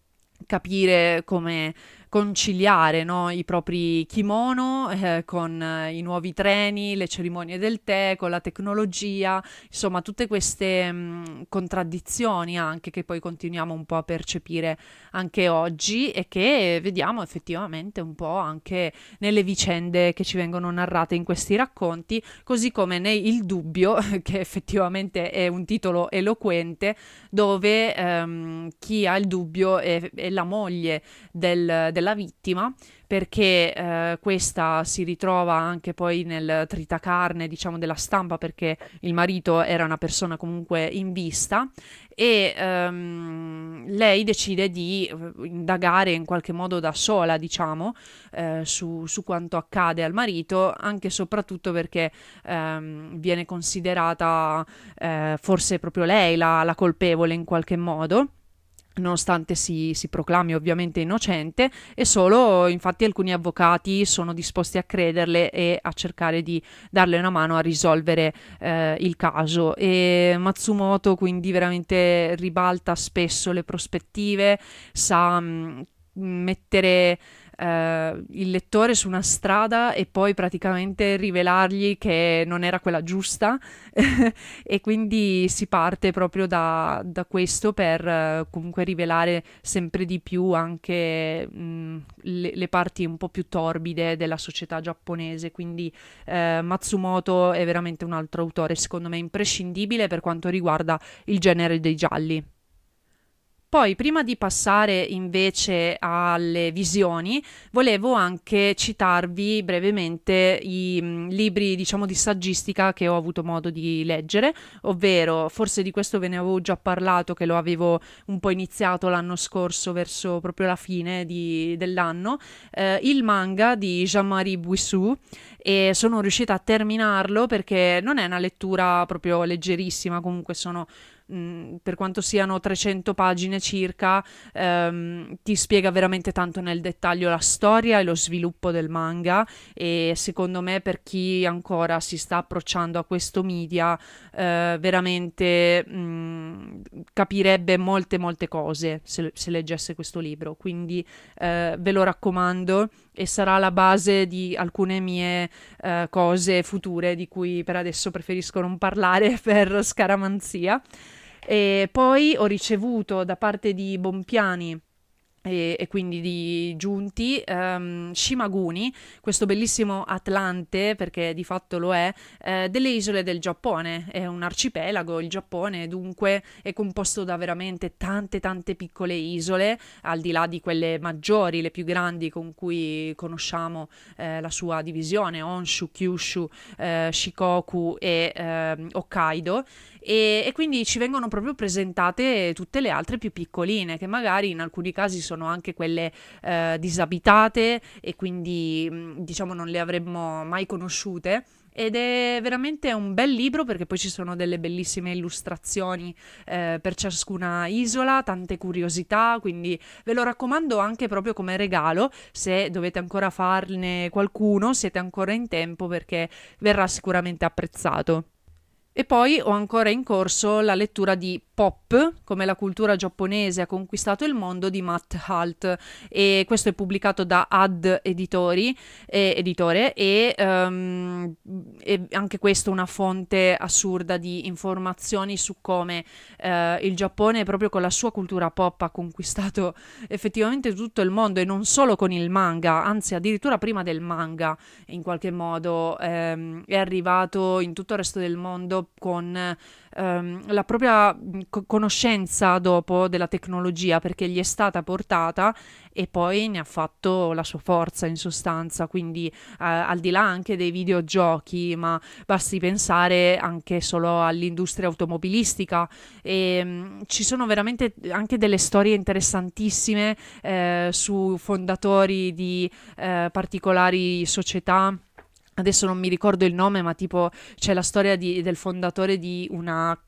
capire come conciliare no, i propri kimono eh, con eh, i nuovi treni, le cerimonie del tè, con la tecnologia, insomma tutte queste mh, mm, contraddizioni anche che poi continuiamo un po' a percepire anche oggi e che vediamo effettivamente un po' anche nelle vicende che ci vengono narrate in questi racconti, così come nei Il dubbio, *laughs* che effettivamente è un titolo eloquente, dove ehm, chi ha il dubbio è, è la moglie del, del della vittima perché eh, questa si ritrova anche poi nel tritacarne diciamo della stampa perché il marito era una persona comunque in vista e ehm, lei decide di eh, indagare in qualche modo da sola diciamo eh, su, su, quanto accade al marito anche e soprattutto perché ehm, viene considerata eh, forse proprio lei la, la colpevole in qualche modo nonostante si, si, proclami ovviamente innocente e solo infatti alcuni avvocati sono disposti a crederle e a cercare di darle una mano a risolvere eh, il caso. E Matsumoto quindi veramente ribalta spesso le prospettive sa mh, mettere eh, il lettore su una strada e poi praticamente rivelargli che non era quella giusta *laughs* e quindi si parte proprio da, da questo per eh, comunque rivelare sempre di più anche mh, le, le, parti un po' più torbide della società giapponese, quindi eh, Matsumoto è veramente un altro autore secondo me imprescindibile per quanto riguarda il genere dei gialli. Poi, prima di passare invece alle visioni, volevo anche citarvi brevemente i mh, mm, libri, diciamo, di saggistica che ho avuto modo di leggere, ovvero, forse di questo ve ne avevo già parlato, che lo avevo un po' iniziato l'anno scorso, verso proprio la fine di, dell'anno, eh, il manga di Jean-Marie Buissou e sono riuscita a terminarlo perché non è una lettura proprio leggerissima, comunque sono Per quanto siano 300 pagine circa, ehm, ti spiega veramente tanto nel dettaglio la storia e lo sviluppo del manga e secondo me per chi ancora si sta approcciando a questo media eh, veramente mh, capirebbe molte molte cose se, se, leggesse questo libro, quindi eh, ve lo raccomando e sarà la base di alcune mie eh, cose future di cui per adesso preferisco non parlare *laughs* per scaramanzia. E poi ho ricevuto da parte di Bompiani e, e, quindi di Giunti, um, Shimaguni, questo bellissimo Atlante, perché di fatto lo è, eh, delle isole del Giappone. È un arcipelago, il Giappone dunque è composto da veramente tante tante piccole isole, al di là di quelle maggiori, le più grandi con cui conosciamo eh, la sua divisione, Honshu, Kyushu, eh, Shikoku e ehm, Hokkaido e, e, quindi ci vengono proprio presentate tutte le altre più piccoline che magari in alcuni casi sono anche quelle eh, disabitate e quindi mm, diciamo non le avremmo mai conosciute ed è veramente un bel libro perché poi ci sono delle bellissime illustrazioni eh, per ciascuna isola, tante curiosità, quindi ve lo raccomando anche proprio come regalo se dovete ancora farne qualcuno, siete ancora in tempo perché verrà sicuramente apprezzato. E poi ho ancora in corso la lettura di Pop, come la cultura giapponese ha conquistato il mondo di Matt Halt. E questo è pubblicato da Ad Editori, eh, Editore e, um, anche questo una fonte assurda di informazioni su come eh, il Giappone proprio con la sua cultura pop ha conquistato effettivamente tutto il mondo e non solo con il manga, anzi addirittura prima del manga in qualche modo ehm, è arrivato in tutto il resto del mondo con ehm, la propria co- conoscenza dopo della tecnologia perché gli è stata portata e poi ne ha fatto la sua forza in sostanza, quindi eh, al di là anche dei videogiochi, ma basti pensare anche solo all'industria automobilistica. E mh, mm, ci sono veramente anche delle storie interessantissime eh, su fondatori di eh, particolari società adesso non mi ricordo il nome, ma tipo c'è la storia di, del fondatore di una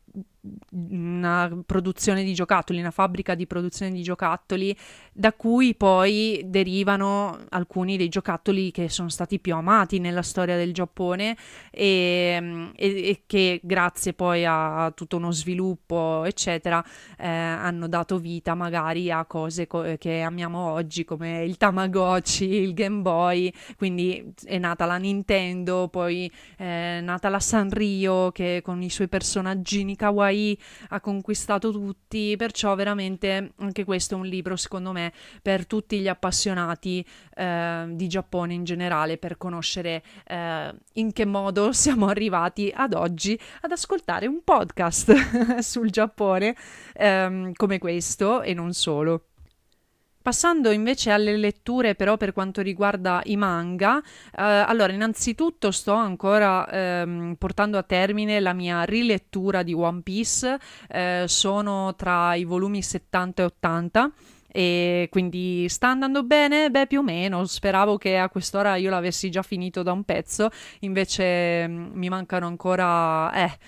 una produzione di giocattoli, una fabbrica di produzione di giocattoli, da cui poi derivano alcuni dei giocattoli che sono stati più amati nella storia del Giappone e, e, e che grazie poi a tutto uno sviluppo, eccetera, eh, hanno dato vita magari a cose co- che amiamo oggi come il Tamagotchi, il Game Boy, quindi è nata la Nintendo, poi è nata la Sanrio che con i suoi personaggini kawaii kawaii ha conquistato tutti, perciò veramente anche questo è un libro secondo me per tutti gli appassionati eh, di Giappone in generale, per conoscere eh, in che modo *laughs* siamo arrivati ad oggi ad ascoltare un podcast *laughs* sul Giappone ehm, come questo e non solo. Passando invece alle letture però per quanto riguarda i manga, eh, allora innanzitutto sto ancora ehm, portando a termine la mia rilettura di One Piece, eh, sono tra i volumi 70 e 80 e quindi sta andando bene? Beh, più o meno. Speravo che a quest'ora io l'avessi già finito da un pezzo, invece mm, mi mancano ancora eh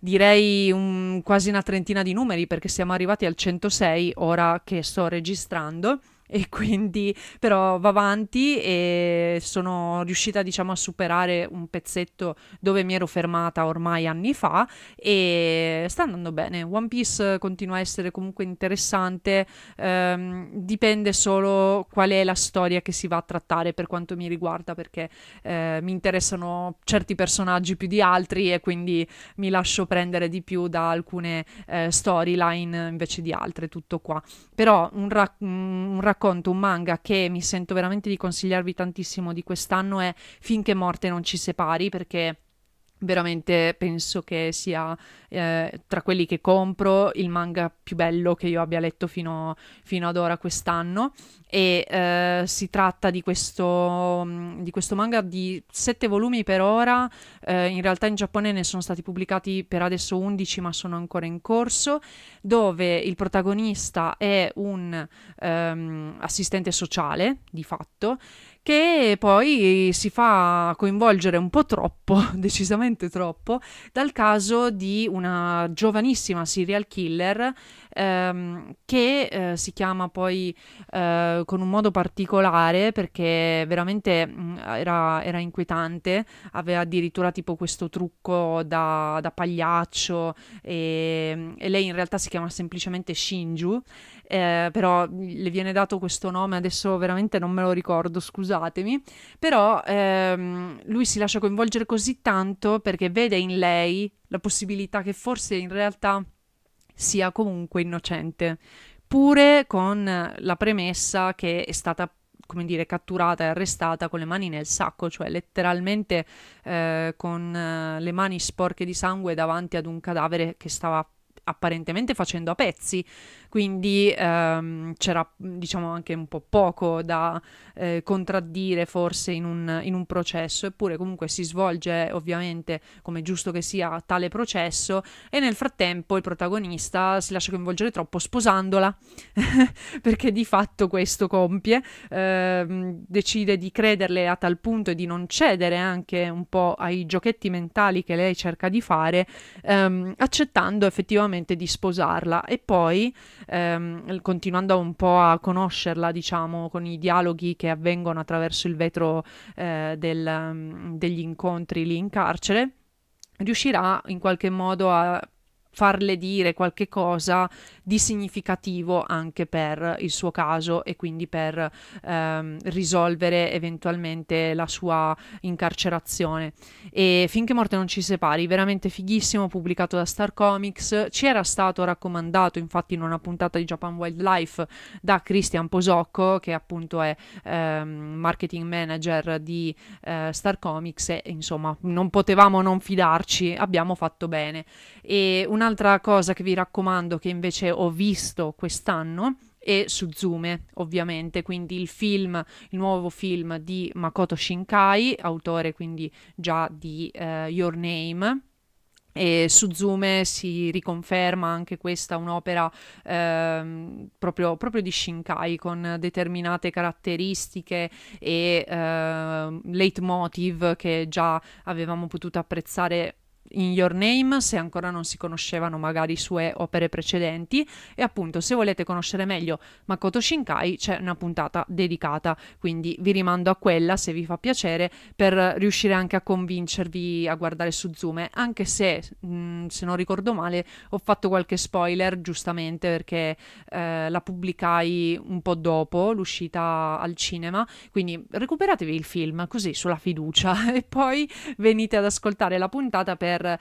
direi un, quasi una trentina di numeri perché siamo arrivati al 106 ora che sto registrando *laughs* e quindi però va avanti e sono riuscita diciamo a superare un pezzetto dove mi ero fermata ormai anni fa e sta andando bene. One Piece continua a essere comunque interessante, ehm, dipende solo qual è la storia che si va a trattare per quanto mi riguarda perché eh, mi interessano certi personaggi più di altri e quindi mi lascio prendere di più da alcune eh, storyline invece di altre, tutto qua. Però un, ra- un racconto racconto, un manga che mi sento veramente di consigliarvi tantissimo di quest'anno è Finché morte non ci separi perché veramente penso che sia eh, tra quelli che compro il manga più bello che io abbia letto fino, fino ad ora quest'anno e eh, si tratta di questo, mm, di questo, manga di sette volumi per ora. Eh, in realtà in Giappone ne sono stati pubblicati per adesso 11 ma sono ancora in corso dove il protagonista è un um, assistente sociale di fatto che poi si fa coinvolgere un po' troppo, *laughs* decisamente troppo, dal caso di una giovanissima serial killer ehm, che eh, si chiama poi eh, con un modo particolare perché veramente mh, mm, era, era, inquietante, aveva addirittura tipo questo trucco da, da pagliaccio e, e, lei in realtà si chiama semplicemente Shinju, eh, però le viene dato questo nome, adesso veramente non me lo ricordo, scusatemi, però ehm, lui si lascia coinvolgere così tanto perché vede in lei la possibilità che forse in realtà sia comunque innocente, pure con la premessa che è stata come dire, catturata e arrestata con le mani nel sacco, cioè letteralmente eh, con eh, le mani sporche di sangue davanti ad un cadavere che stava apparentemente facendo a pezzi, quindi ehm, c'era diciamo anche un po' poco da eh, contraddire forse in un, in un, processo, eppure comunque si svolge ovviamente come giusto che sia tale processo e nel frattempo il protagonista si lascia coinvolgere troppo sposandola, *laughs* perché di fatto questo compie, ehm, decide di crederle a tal punto e di non cedere anche un po' ai giochetti mentali che lei cerca di fare, ehm, accettando effettivamente di sposarla. E poi ehm, continuando un po' a conoscerla, diciamo, con i dialoghi che avvengono attraverso il vetro eh, del, um, degli incontri lì in carcere, riuscirà in qualche modo a farle dire qualche cosa di significativo anche per il suo caso e quindi per ehm, risolvere eventualmente la sua incarcerazione. E finché morte non ci separi, veramente fighissimo, pubblicato da Star Comics, ci era stato raccomandato infatti in una puntata di Japan Wildlife da Christian Posocco, che appunto è ehm, marketing manager di eh, Star Comics e insomma non potevamo non fidarci, abbiamo fatto bene. E un'altra cosa che vi raccomando che invece ho visto quest'anno e Suzume, ovviamente, quindi il film, il nuovo film di Makoto Shinkai, autore quindi già di uh, Your Name. E Suzume si riconferma anche questa un'opera ehm, proprio, proprio, di Shinkai con determinate caratteristiche e eh, leitmotiv che già avevamo potuto apprezzare in Your Name se ancora non si conoscevano magari sue opere precedenti. E appunto se volete conoscere meglio Makoto Shinkai c'è una puntata dedicata. Quindi vi rimando a quella se vi fa piacere per riuscire anche a convincervi a guardare Suzume anche se mh, mm, se non ricordo male ho fatto qualche spoiler giustamente perché eh, la pubblicai un po' dopo l'uscita al cinema. Quindi recuperatevi il film così sulla fiducia. *laughs* E poi venite ad ascoltare la puntata per per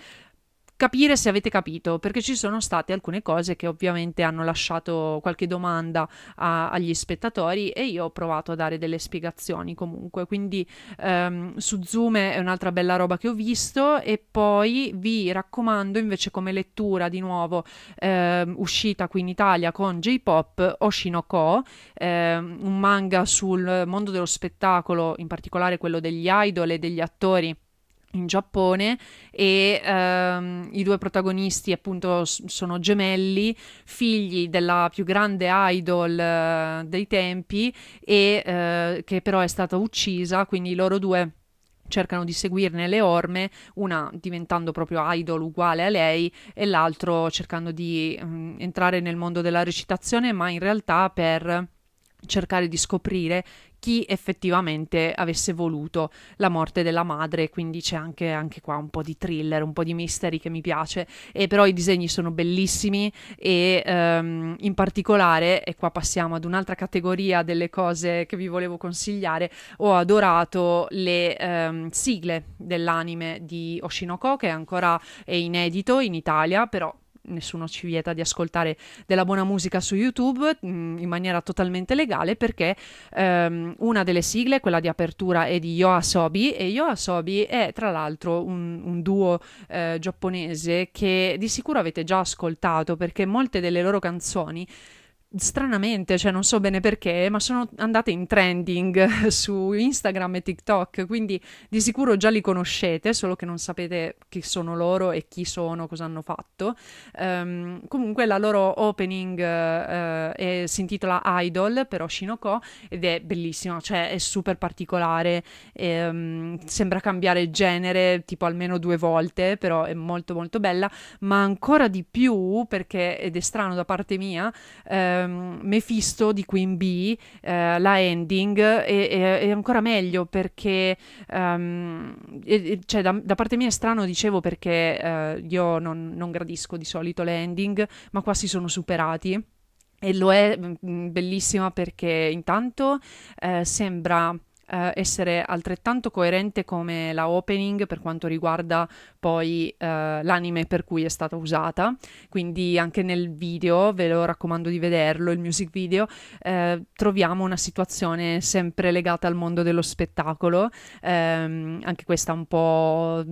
capire se avete capito, perché ci sono state alcune cose che ovviamente hanno lasciato qualche domanda a, agli spettatori e io ho provato a dare delle spiegazioni comunque. Quindi ehm, su Zoom è un'altra bella roba che ho visto e poi vi raccomando invece come lettura di nuovo ehm, uscita qui in Italia con J-Pop Oshinoko, ehm, un manga sul mondo dello spettacolo, in particolare quello degli idol e degli attori in Giappone e ehm, i due protagonisti appunto sono gemelli, figli della più grande idol eh, dei tempi e eh, che però è stata uccisa, quindi loro due cercano di seguirne le orme, una diventando proprio idol uguale a lei e l'altro cercando di um, entrare nel mondo della recitazione, ma in realtà per cercare di scoprire chi effettivamente avesse voluto la morte della madre, quindi c'è anche, anche, qua un po' di thriller, un po' di mystery che mi piace, e però i disegni sono bellissimi e um, in particolare, e qua passiamo ad un'altra categoria delle cose che vi volevo consigliare, ho adorato le um, sigle dell'anime di Oshinoko che ancora è inedito in Italia, però nessuno ci vieta di ascoltare della buona musica su YouTube mm, in maniera totalmente legale perché ehm, una delle sigle, quella di apertura, è di Yoasobi e Yoasobi è tra l'altro un, un duo eh, giapponese che di sicuro avete già ascoltato perché molte delle loro canzoni stranamente, cioè non so bene perché, ma sono andate in trending *laughs* su Instagram e TikTok, quindi di sicuro già li conoscete, solo che non sapete chi sono loro e chi sono, cosa hanno fatto. Um, comunque la loro opening uh, è, si intitola Idol per Oshinoko ed è bellissima, cioè è super particolare, e, um, sembra cambiare genere tipo almeno due volte, però è molto molto bella, ma ancora di più perché, ed è strano da parte mia, uh, ehm, Mephisto di Queen Bee, eh, la ending, è, è, è, ancora meglio perché, um, è, cioè da, da, parte mia è strano, dicevo, perché eh, io non, non gradisco di solito le ending, ma qua si sono superati. E lo è mm, bellissima perché intanto eh, sembra eh, essere altrettanto coerente come la opening per quanto riguarda poi eh, l'anime per cui è stata usata, quindi anche nel video, ve lo raccomando di vederlo, il music video, eh, troviamo una situazione sempre legata al mondo dello spettacolo, ehm, anche questa un po'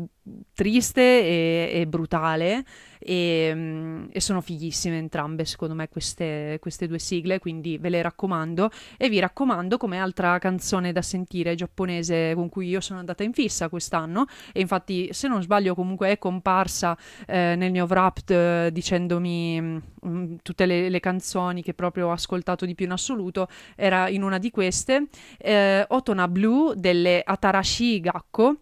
triste e, e brutale e, mm, e, sono fighissime entrambe secondo me queste, queste, due sigle quindi ve le raccomando. E vi raccomando come altra canzone da sentire giapponese con cui io sono andata in fissa quest'anno e infatti se non sbaglio comunque è comparsa eh, nel mio wrapped eh, dicendomi mh, mm, tutte le, le, canzoni che proprio ho ascoltato di più in assoluto era in una di queste eh, Otona Blue delle Atarashi Gakko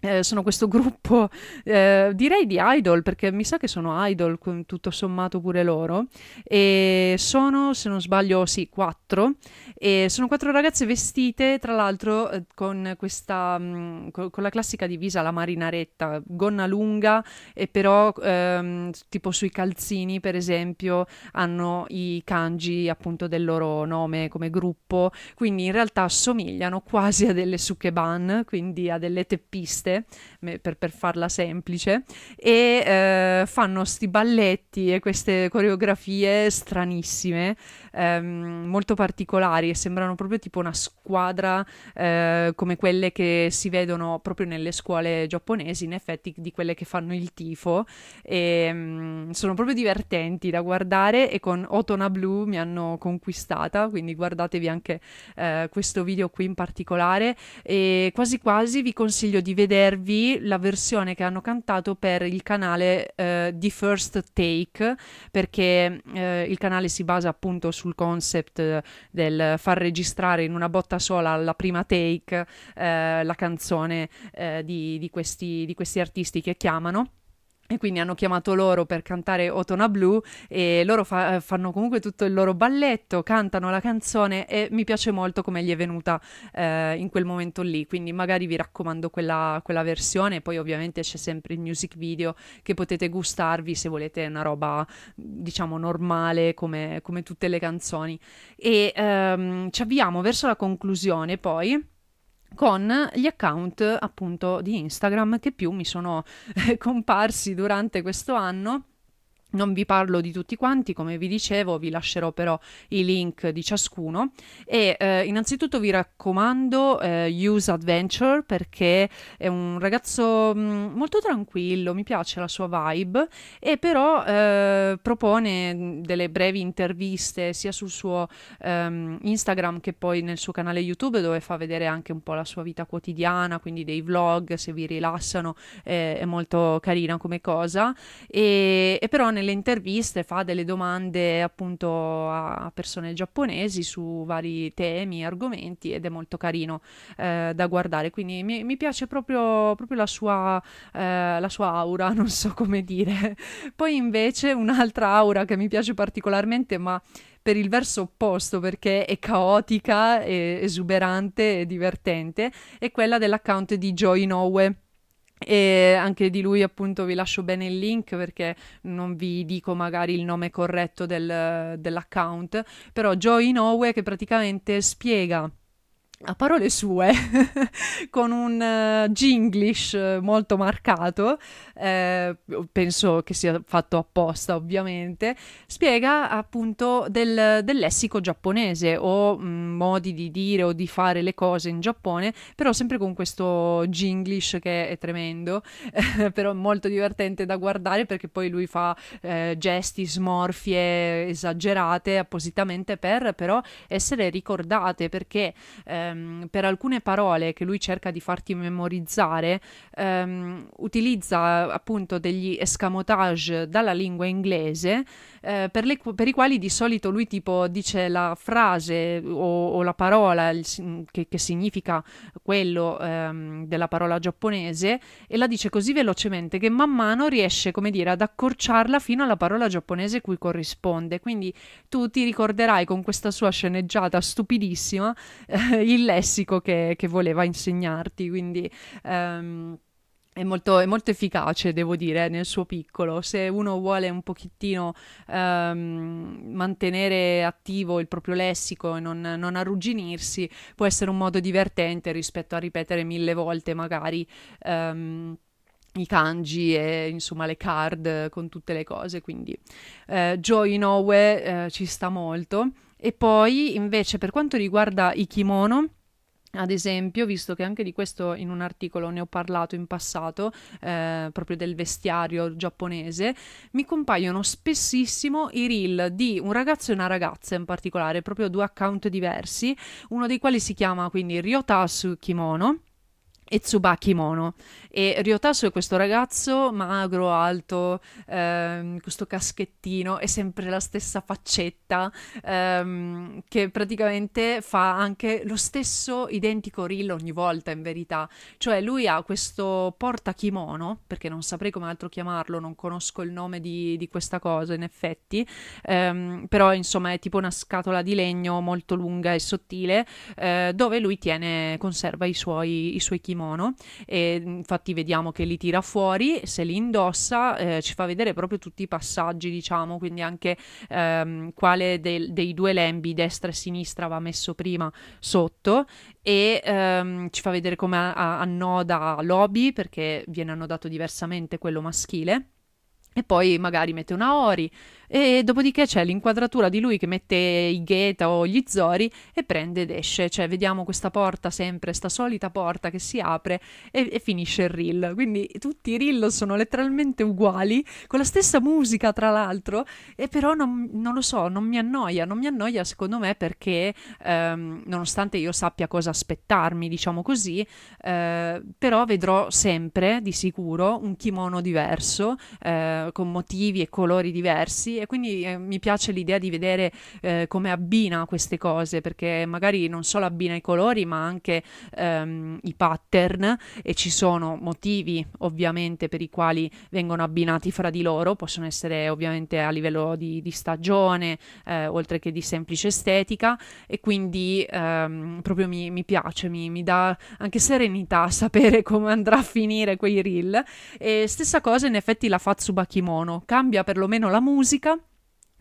eh, sono questo gruppo, eh, direi di idol, perché mi sa che sono idol, tutto sommato pure loro, e sono, se non sbaglio, sì, quattro, e sono quattro ragazze vestite, tra l'altro, eh, con questa, mh, mm, con, con, la classica divisa, la marinaretta, gonna lunga, e però, ehm, tipo sui calzini, per esempio, hanno i kanji, appunto, del loro nome come gruppo, quindi in realtà assomigliano quasi a delle sukeban, quindi a delle teppiste, per, per farla semplice, e eh, fanno sti balletti e queste coreografie stranissime, ehm, molto particolari e sembrano proprio tipo una squadra eh, come quelle che si vedono proprio nelle scuole giapponesi, in effetti di quelle che fanno il tifo, e ehm, sono proprio divertenti da guardare e con Otona Blue mi hanno conquistata, quindi guardatevi anche eh, questo video qui in particolare. E quasi quasi vi consiglio di vedervi la versione che hanno cantato per il canale eh, The First Take, perché eh, il canale si basa appunto sul concept del far registrare in una botta sola alla prima take eh, la canzone eh, di, di, questi, di questi artisti che chiamano. E quindi hanno chiamato loro per cantare Otona Blue e loro fa- fanno comunque tutto il loro balletto, cantano la canzone e mi piace molto come gli è venuta eh, in quel momento lì, quindi magari vi raccomando quella, quella, versione, poi ovviamente c'è sempre il music video che potete gustarvi se volete una roba diciamo normale come, come tutte le canzoni. E ehm, ci avviamo verso la conclusione poi con gli account appunto di Instagram che più mi sono eh, comparsi durante questo anno non vi parlo di tutti quanti, come vi dicevo, vi lascerò però i link di ciascuno. E eh, innanzitutto vi raccomando eh, Use Adventure perché è un ragazzo mh, mm, molto tranquillo, mi piace la sua vibe e però eh, propone delle brevi interviste sia sul suo ehm, Instagram che poi nel suo canale YouTube dove fa vedere anche un po' la sua vita quotidiana, quindi dei vlog se vi rilassano, è molto carina come cosa. E, e però nelle interviste fa delle domande appunto a persone giapponesi su vari temi, argomenti ed è molto carino eh, da guardare. Quindi mi, mi piace proprio, proprio la, sua, eh, la sua aura, *laughs* non so come dire. Poi invece un'altra aura che mi piace particolarmente, ma per il verso opposto perché è caotica, è esuberante e divertente, è quella dell'account di Joy Inoue e anche di lui appunto vi lascio bene il link perché non vi dico magari il nome corretto del, dell'account, però Joy Inoue che praticamente spiega a parole sue, *laughs* con un uh, molto marcato, eh, penso che sia fatto apposta ovviamente, spiega appunto del, del lessico giapponese o mh, mm, modi di dire o di fare le cose in Giappone, però sempre con questo Jinglish che è tremendo, *laughs* però molto divertente da guardare perché poi lui fa eh, gesti, smorfie esagerate appositamente per però essere ricordate perché eh, ehm, per alcune parole che lui cerca di farti memorizzare, ehm, utilizza appunto degli escamotage dalla lingua inglese eh, per, le, per, i quali di solito lui tipo dice la frase o, o la parola il, che, che, significa quello ehm, della parola giapponese e la dice così velocemente che man mano riesce, come dire, ad accorciarla fino alla parola giapponese cui corrisponde. Quindi tu ti ricorderai con questa sua sceneggiata stupidissima eh, il lessico che, che voleva insegnarti. Quindi. Um, è molto, è molto, efficace, devo dire, nel suo piccolo. Se uno vuole un pochettino um, mantenere attivo il proprio lessico e non, non, arrugginirsi, può essere un modo divertente rispetto a ripetere mille volte magari um, i kanji e insomma le card con tutte le cose. Quindi uh, Joe Inoue uh, ci sta molto. E poi invece per quanto riguarda i kimono, ad esempio, visto che anche di questo in un articolo ne ho parlato in passato, eh, proprio del vestiario giapponese, mi compaiono spessissimo i reel di un ragazzo e una ragazza in particolare, proprio due account diversi, uno dei quali si chiama quindi Ryotasu Kimono e Tsubaki Mono. E Ryotasu è questo ragazzo magro, alto, ehm, questo caschettino, è sempre la stessa faccetta, ehm, che praticamente fa anche lo stesso identico reel ogni volta, in verità. Cioè lui ha questo portakimono, perché non saprei come altro chiamarlo, non conosco il nome di, di questa cosa in effetti, ehm, però insomma è tipo una scatola di legno molto lunga e sottile, eh, dove lui tiene, conserva i suoi, i suoi kimono kimono e infatti vediamo che li tira fuori, se li indossa eh, ci fa vedere proprio tutti i passaggi diciamo, quindi anche ehm, quale del, dei due lembi destra e sinistra va messo prima sotto e ehm, ci fa vedere come annoda l'obi perché viene annodato diversamente quello maschile. E poi magari mette una ori e dopodiché c'è l'inquadratura di lui che mette i gheta o gli zori e prende ed esce, cioè vediamo questa porta sempre, sta solita porta che si apre e, e finisce il reel, quindi tutti i reel sono letteralmente uguali, con la stessa musica tra l'altro, e però non, non lo so, non mi annoia, non mi annoia secondo me perché ehm, nonostante io sappia cosa aspettarmi, diciamo così, eh, però vedrò sempre di sicuro un kimono diverso, eh, con motivi e colori diversi e quindi eh, mi piace l'idea di vedere eh, come abbina queste cose perché magari non solo abbina i colori ma anche ehm, i pattern e ci sono motivi ovviamente per i quali vengono abbinati fra di loro, possono essere ovviamente a livello di, di stagione eh, oltre che di semplice estetica e quindi ehm, proprio mi, mi piace, mi, mi, dà anche serenità *laughs* sapere come andrà a finire quei reel. E stessa cosa in effetti la fa Tsubakimono, cambia perlomeno la musica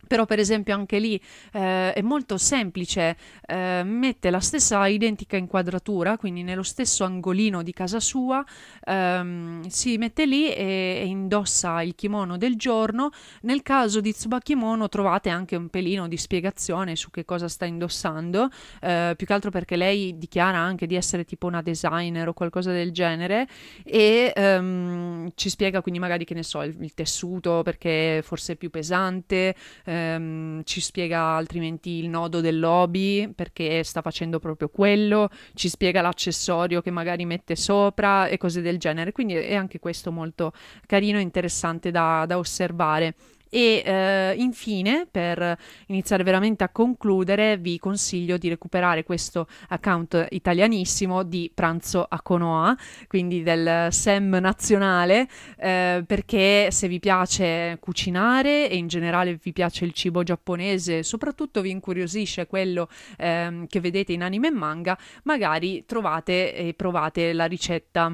però per esempio anche lì eh, è molto semplice, eh, mette la stessa identica inquadratura, quindi nello stesso angolino di casa sua, ehm, si mette lì e, e, indossa il kimono del giorno. Nel caso di Tsubakimono trovate anche un pelino di spiegazione su che cosa sta indossando, eh, più che altro perché lei dichiara anche di essere tipo una designer o qualcosa del genere e ehm, ci spiega quindi magari che ne so il, il tessuto perché forse è più pesante ehm, ci spiega altrimenti il nodo del lobby perché sta facendo proprio quello, ci spiega l'accessorio che magari mette sopra e cose del genere. Quindi è anche questo molto carino e interessante da, da osservare. E eh, infine, per iniziare veramente a concludere, vi consiglio di recuperare questo account italianissimo di Pranzo a Konoha, quindi del SEM nazionale, eh, perché se vi piace cucinare e in generale vi piace il cibo giapponese, soprattutto vi incuriosisce quello ehm, che vedete in anime e manga, magari trovate e provate la ricetta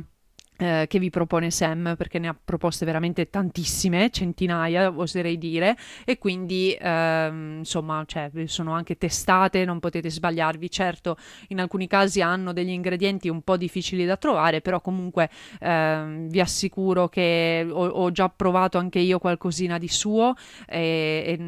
eh, che vi propone Sam, perché ne ha proposte veramente tantissime, centinaia oserei dire, e quindi ehm, insomma cioè, sono anche testate, non potete sbagliarvi. Certo, in alcuni casi hanno degli ingredienti un po' difficili da trovare, però comunque ehm, vi assicuro che ho, ho, già provato anche io qualcosina di suo e,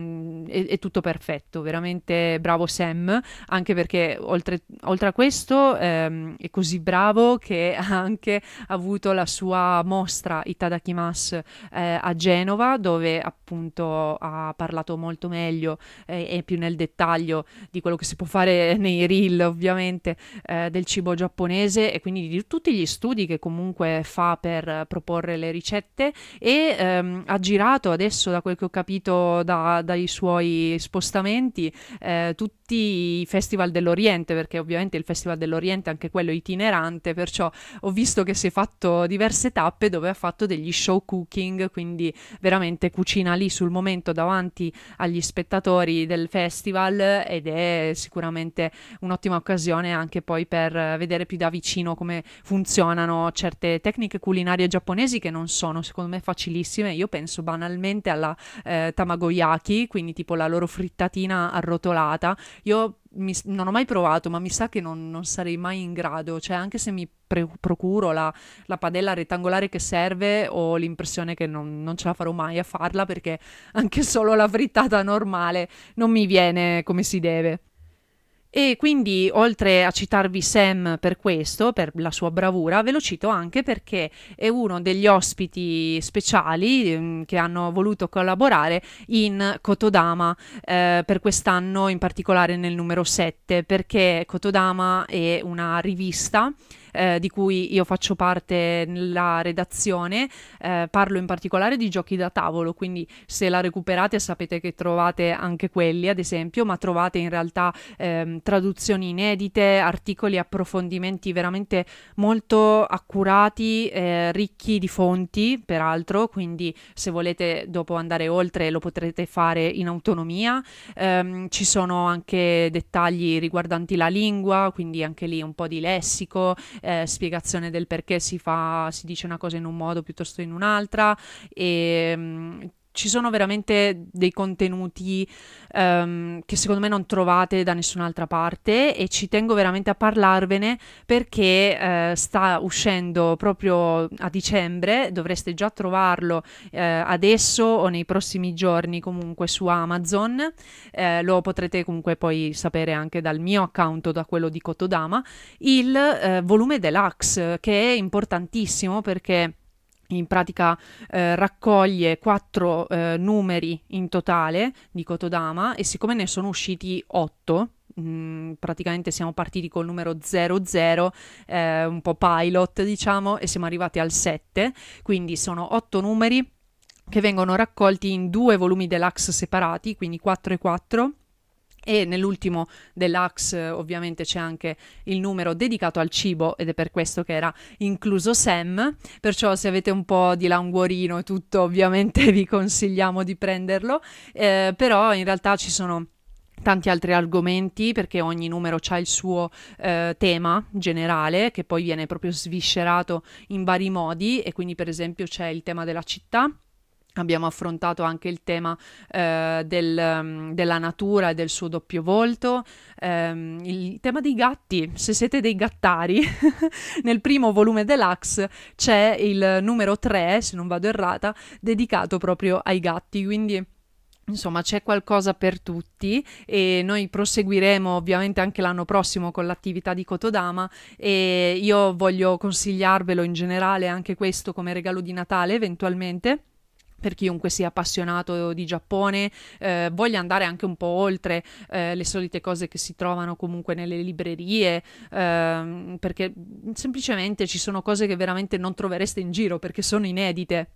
e, è tutto perfetto, veramente bravo Sam, anche perché oltre, oltre a questo ehm, è così bravo che *laughs* ha anche avuto avuto la sua mostra Itadakimas eh, a Genova, dove appunto ha parlato molto meglio eh, e più nel dettaglio di quello che si può fare *laughs* nei reel, ovviamente, eh, del cibo giapponese e quindi di tutti gli studi che comunque fa per proporre le ricette. E ehm, ha girato adesso, da quel che ho capito da, dai suoi spostamenti, eh, tutti i festival dell'Oriente, perché ovviamente il Festival dell'Oriente è anche quello itinerante, perciò ho visto che si è fatto diverse tappe dove ha fatto degli show cooking, quindi veramente cucina lì sul momento davanti agli spettatori del festival ed è sicuramente un'ottima occasione anche poi per vedere più da vicino come funzionano certe tecniche culinarie giapponesi che non sono secondo me facilissime. Io penso banalmente alla eh, tamagoyaki, quindi tipo la loro frittatina arrotolata. Io mi, non ho mai provato, ma mi sa che non, non sarei mai in grado, cioè anche se mi pre- procuro la, la, padella rettangolare che serve, ho l'impressione che non, non, ce la farò mai a farla perché anche solo la frittata normale non mi viene come si deve. E quindi, oltre a citarvi Sam per questo, per la sua bravura, ve lo cito anche perché è uno degli ospiti speciali mh, mm, che hanno voluto collaborare in Kotodama eh, per quest'anno, in particolare nel numero 7, perché Kotodama è una rivista eh, di cui io faccio parte nella redazione, eh, parlo in particolare di giochi da tavolo, quindi se la recuperate sapete che trovate anche quelli, ad esempio, ma trovate in realtà ehm, traduzioni inedite, articoli, approfondimenti veramente molto accurati, eh, ricchi di fonti, peraltro, quindi se volete dopo andare oltre lo potrete fare in autonomia. Ehm, ci sono anche dettagli riguardanti la lingua, quindi anche lì un po' di lessico, eh, spiegazione del perché si fa, si dice una cosa in un modo piuttosto in un'altra e mh, mm, ci sono veramente dei contenuti um, che secondo me non trovate da nessun'altra parte e ci tengo veramente a parlarvene perché uh, sta uscendo proprio a dicembre, dovreste già trovarlo uh, adesso o nei prossimi giorni comunque su Amazon, uh, lo potrete comunque poi sapere anche dal mio account o da quello di Kotodama, il volume deluxe che è importantissimo perché in pratica eh, raccoglie quattro eh, numeri in totale di Kotodama e siccome ne sono usciti otto, Mm, praticamente siamo partiti col numero 00, eh, un po' pilot diciamo, e siamo arrivati al 7, quindi sono otto numeri che vengono raccolti in due volumi deluxe separati, quindi 4 e 4 e nell'ultimo deluxe ovviamente c'è anche il numero dedicato al cibo ed è per questo che era incluso Sam, perciò se avete un po' di languorino e tutto ovviamente *laughs* vi consigliamo di prenderlo, eh, però in realtà ci sono tanti altri argomenti perché ogni numero ha il suo eh, tema generale che poi viene proprio sviscerato in vari modi. E quindi per esempio c'è il tema della città Abbiamo affrontato anche il tema eh, del, um, della natura e del suo doppio volto, ehm, il tema dei gatti, se siete dei gattari, *laughs* nel primo volume deluxe c'è il numero 3, se non vado errata, dedicato proprio ai gatti, quindi Insomma, c'è qualcosa per tutti e noi proseguiremo ovviamente anche l'anno prossimo con l'attività di Kotodama e io voglio consigliarvelo in generale anche questo come regalo di Natale eventualmente per chiunque sia appassionato di Giappone, eh, voglia andare anche un po' oltre eh, le solite cose che si trovano comunque nelle librerie, eh, perché semplicemente ci sono cose che veramente non trovereste in giro perché sono inedite.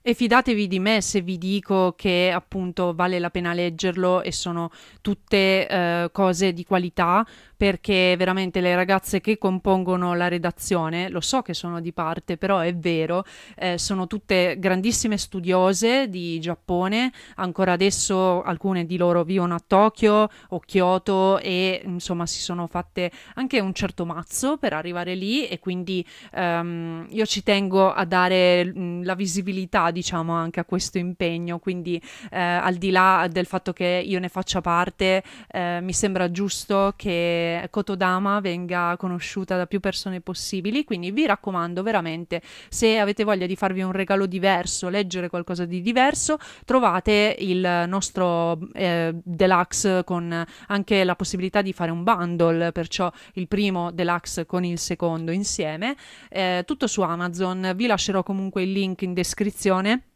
e fidatevi di me se vi dico che appunto vale la pena leggerlo e sono tutte eh, cose di qualità perché veramente le ragazze che compongono la redazione, lo so che sono di parte, però è vero, eh, sono tutte grandissime studiose di Giappone, ancora adesso alcune di loro vivono a Tokyo o Kyoto e insomma si sono fatte anche un certo mazzo per arrivare lì e quindi um, io ci tengo a dare mh, la visibilità diciamo anche a questo impegno, quindi eh, al di là del fatto che io ne faccia parte, eh, mi sembra giusto che Kotodama venga conosciuta da più persone possibili, quindi vi raccomando veramente se avete voglia di farvi un regalo diverso, leggere qualcosa di diverso, trovate il nostro eh, deluxe con anche la possibilità di fare un bundle, perciò il primo deluxe con il secondo insieme, eh, tutto su Amazon, vi lascerò comunque il link in descrizione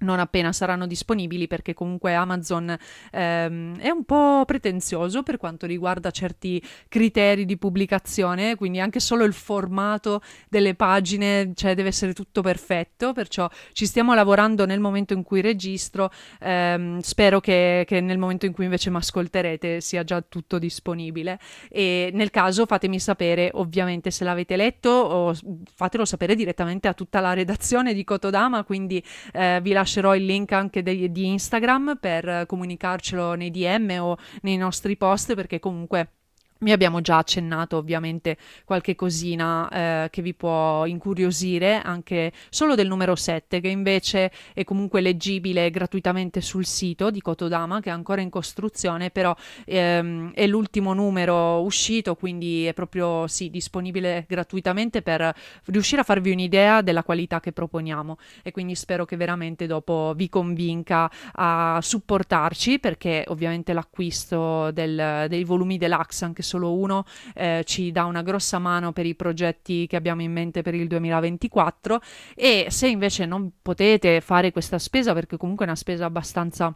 non appena saranno disponibili perché comunque Amazon ehm, è un po' pretenzioso per quanto riguarda certi criteri di pubblicazione, quindi anche solo il formato delle pagine, cioè deve essere tutto perfetto, perciò ci stiamo lavorando nel momento in cui registro, ehm, spero che, che, nel momento in cui invece mi ascolterete sia già tutto disponibile. E nel caso fatemi sapere ovviamente se l'avete letto o fatelo sapere direttamente a tutta la redazione di Kotodama, quindi eh, vi lascio lascerò il link anche de- di Instagram per comunicarcelo nei DM o nei nostri post perché comunque mi abbiamo già accennato ovviamente qualche cosina eh, che vi può incuriosire, anche solo del numero 7, che invece è comunque leggibile gratuitamente sul sito di Kotodama, che è ancora in costruzione, però ehm, è l'ultimo numero uscito, quindi è proprio sì, disponibile gratuitamente per riuscire a farvi un'idea della qualità che proponiamo. E quindi spero che veramente dopo vi convinca a supportarci, perché ovviamente l'acquisto del, dei volumi deluxe, anche solo uno, eh, ci dà una grossa mano per i progetti che abbiamo in mente per il 2024 e se invece non potete fare questa spesa perché comunque è una spesa abbastanza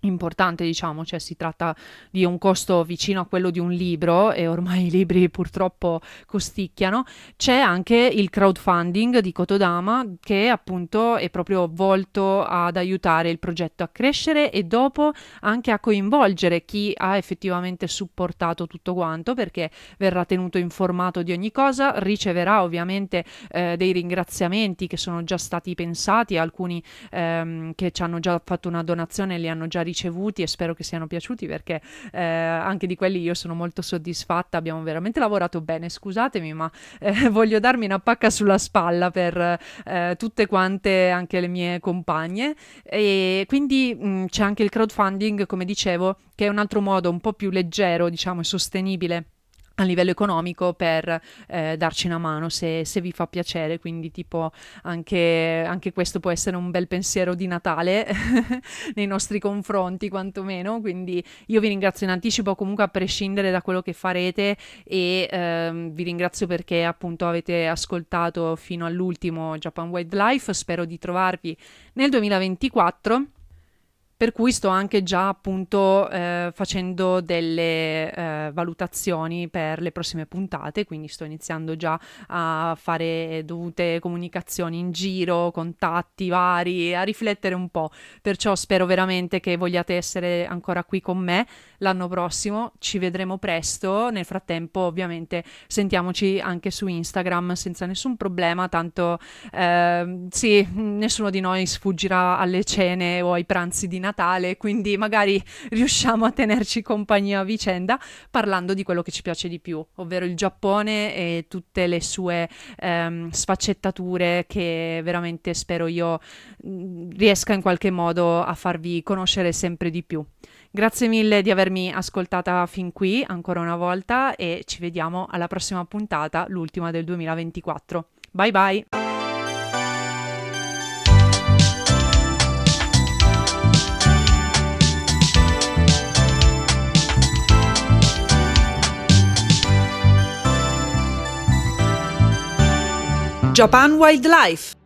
importante, diciamo, cioè si tratta di un costo vicino a quello di un libro e ormai *laughs* i libri purtroppo costicchiano. C'è anche il crowdfunding di Kotodama che appunto è proprio volto ad aiutare il progetto a crescere e dopo anche a coinvolgere chi ha effettivamente supportato tutto quanto perché verrà tenuto informato di ogni cosa, riceverà ovviamente eh, dei ringraziamenti che sono già stati pensati, alcuni ehm, che ci hanno già fatto una donazione li hanno già ricevuti e spero che siano piaciuti perché eh, anche di quelli io sono molto soddisfatta, abbiamo veramente lavorato bene, scusatemi ma eh, *laughs* voglio darmi una pacca sulla spalla per eh, tutte quante anche le mie compagne. E quindi mh, mm, c'è anche il crowdfunding come dicevo che è un altro modo un po' più leggero diciamo e sostenibile a livello economico per eh, darci una mano se, se, vi fa piacere, quindi tipo anche, anche, questo può essere un bel pensiero di Natale *laughs* nei nostri confronti quantomeno, quindi io vi ringrazio in anticipo comunque a prescindere da quello che farete e ehm, vi ringrazio perché appunto avete ascoltato fino all'ultimo Japan Wildlife, spero di trovarvi nel 2024 per cui sto anche già appunto eh, facendo delle eh, valutazioni per le prossime puntate, quindi sto iniziando già a fare dovute comunicazioni in giro, contatti vari, a riflettere un po', perciò spero veramente che vogliate essere ancora qui con me l'anno prossimo, ci vedremo presto, nel frattempo ovviamente sentiamoci anche su Instagram senza nessun problema, tanto eh, sì, nessuno di noi sfuggirà alle cene o ai pranzi di Natale Natale, quindi magari riusciamo a tenerci compagnia a vicenda parlando di quello che ci piace di più, ovvero il Giappone e tutte le sue ehm, sfaccettature che veramente spero io riesca in qualche modo a farvi conoscere sempre di più. Grazie mille di avermi ascoltata fin qui ancora una volta e ci vediamo alla prossima puntata, l'ultima del 2024. Bye bye! Japan Wildlife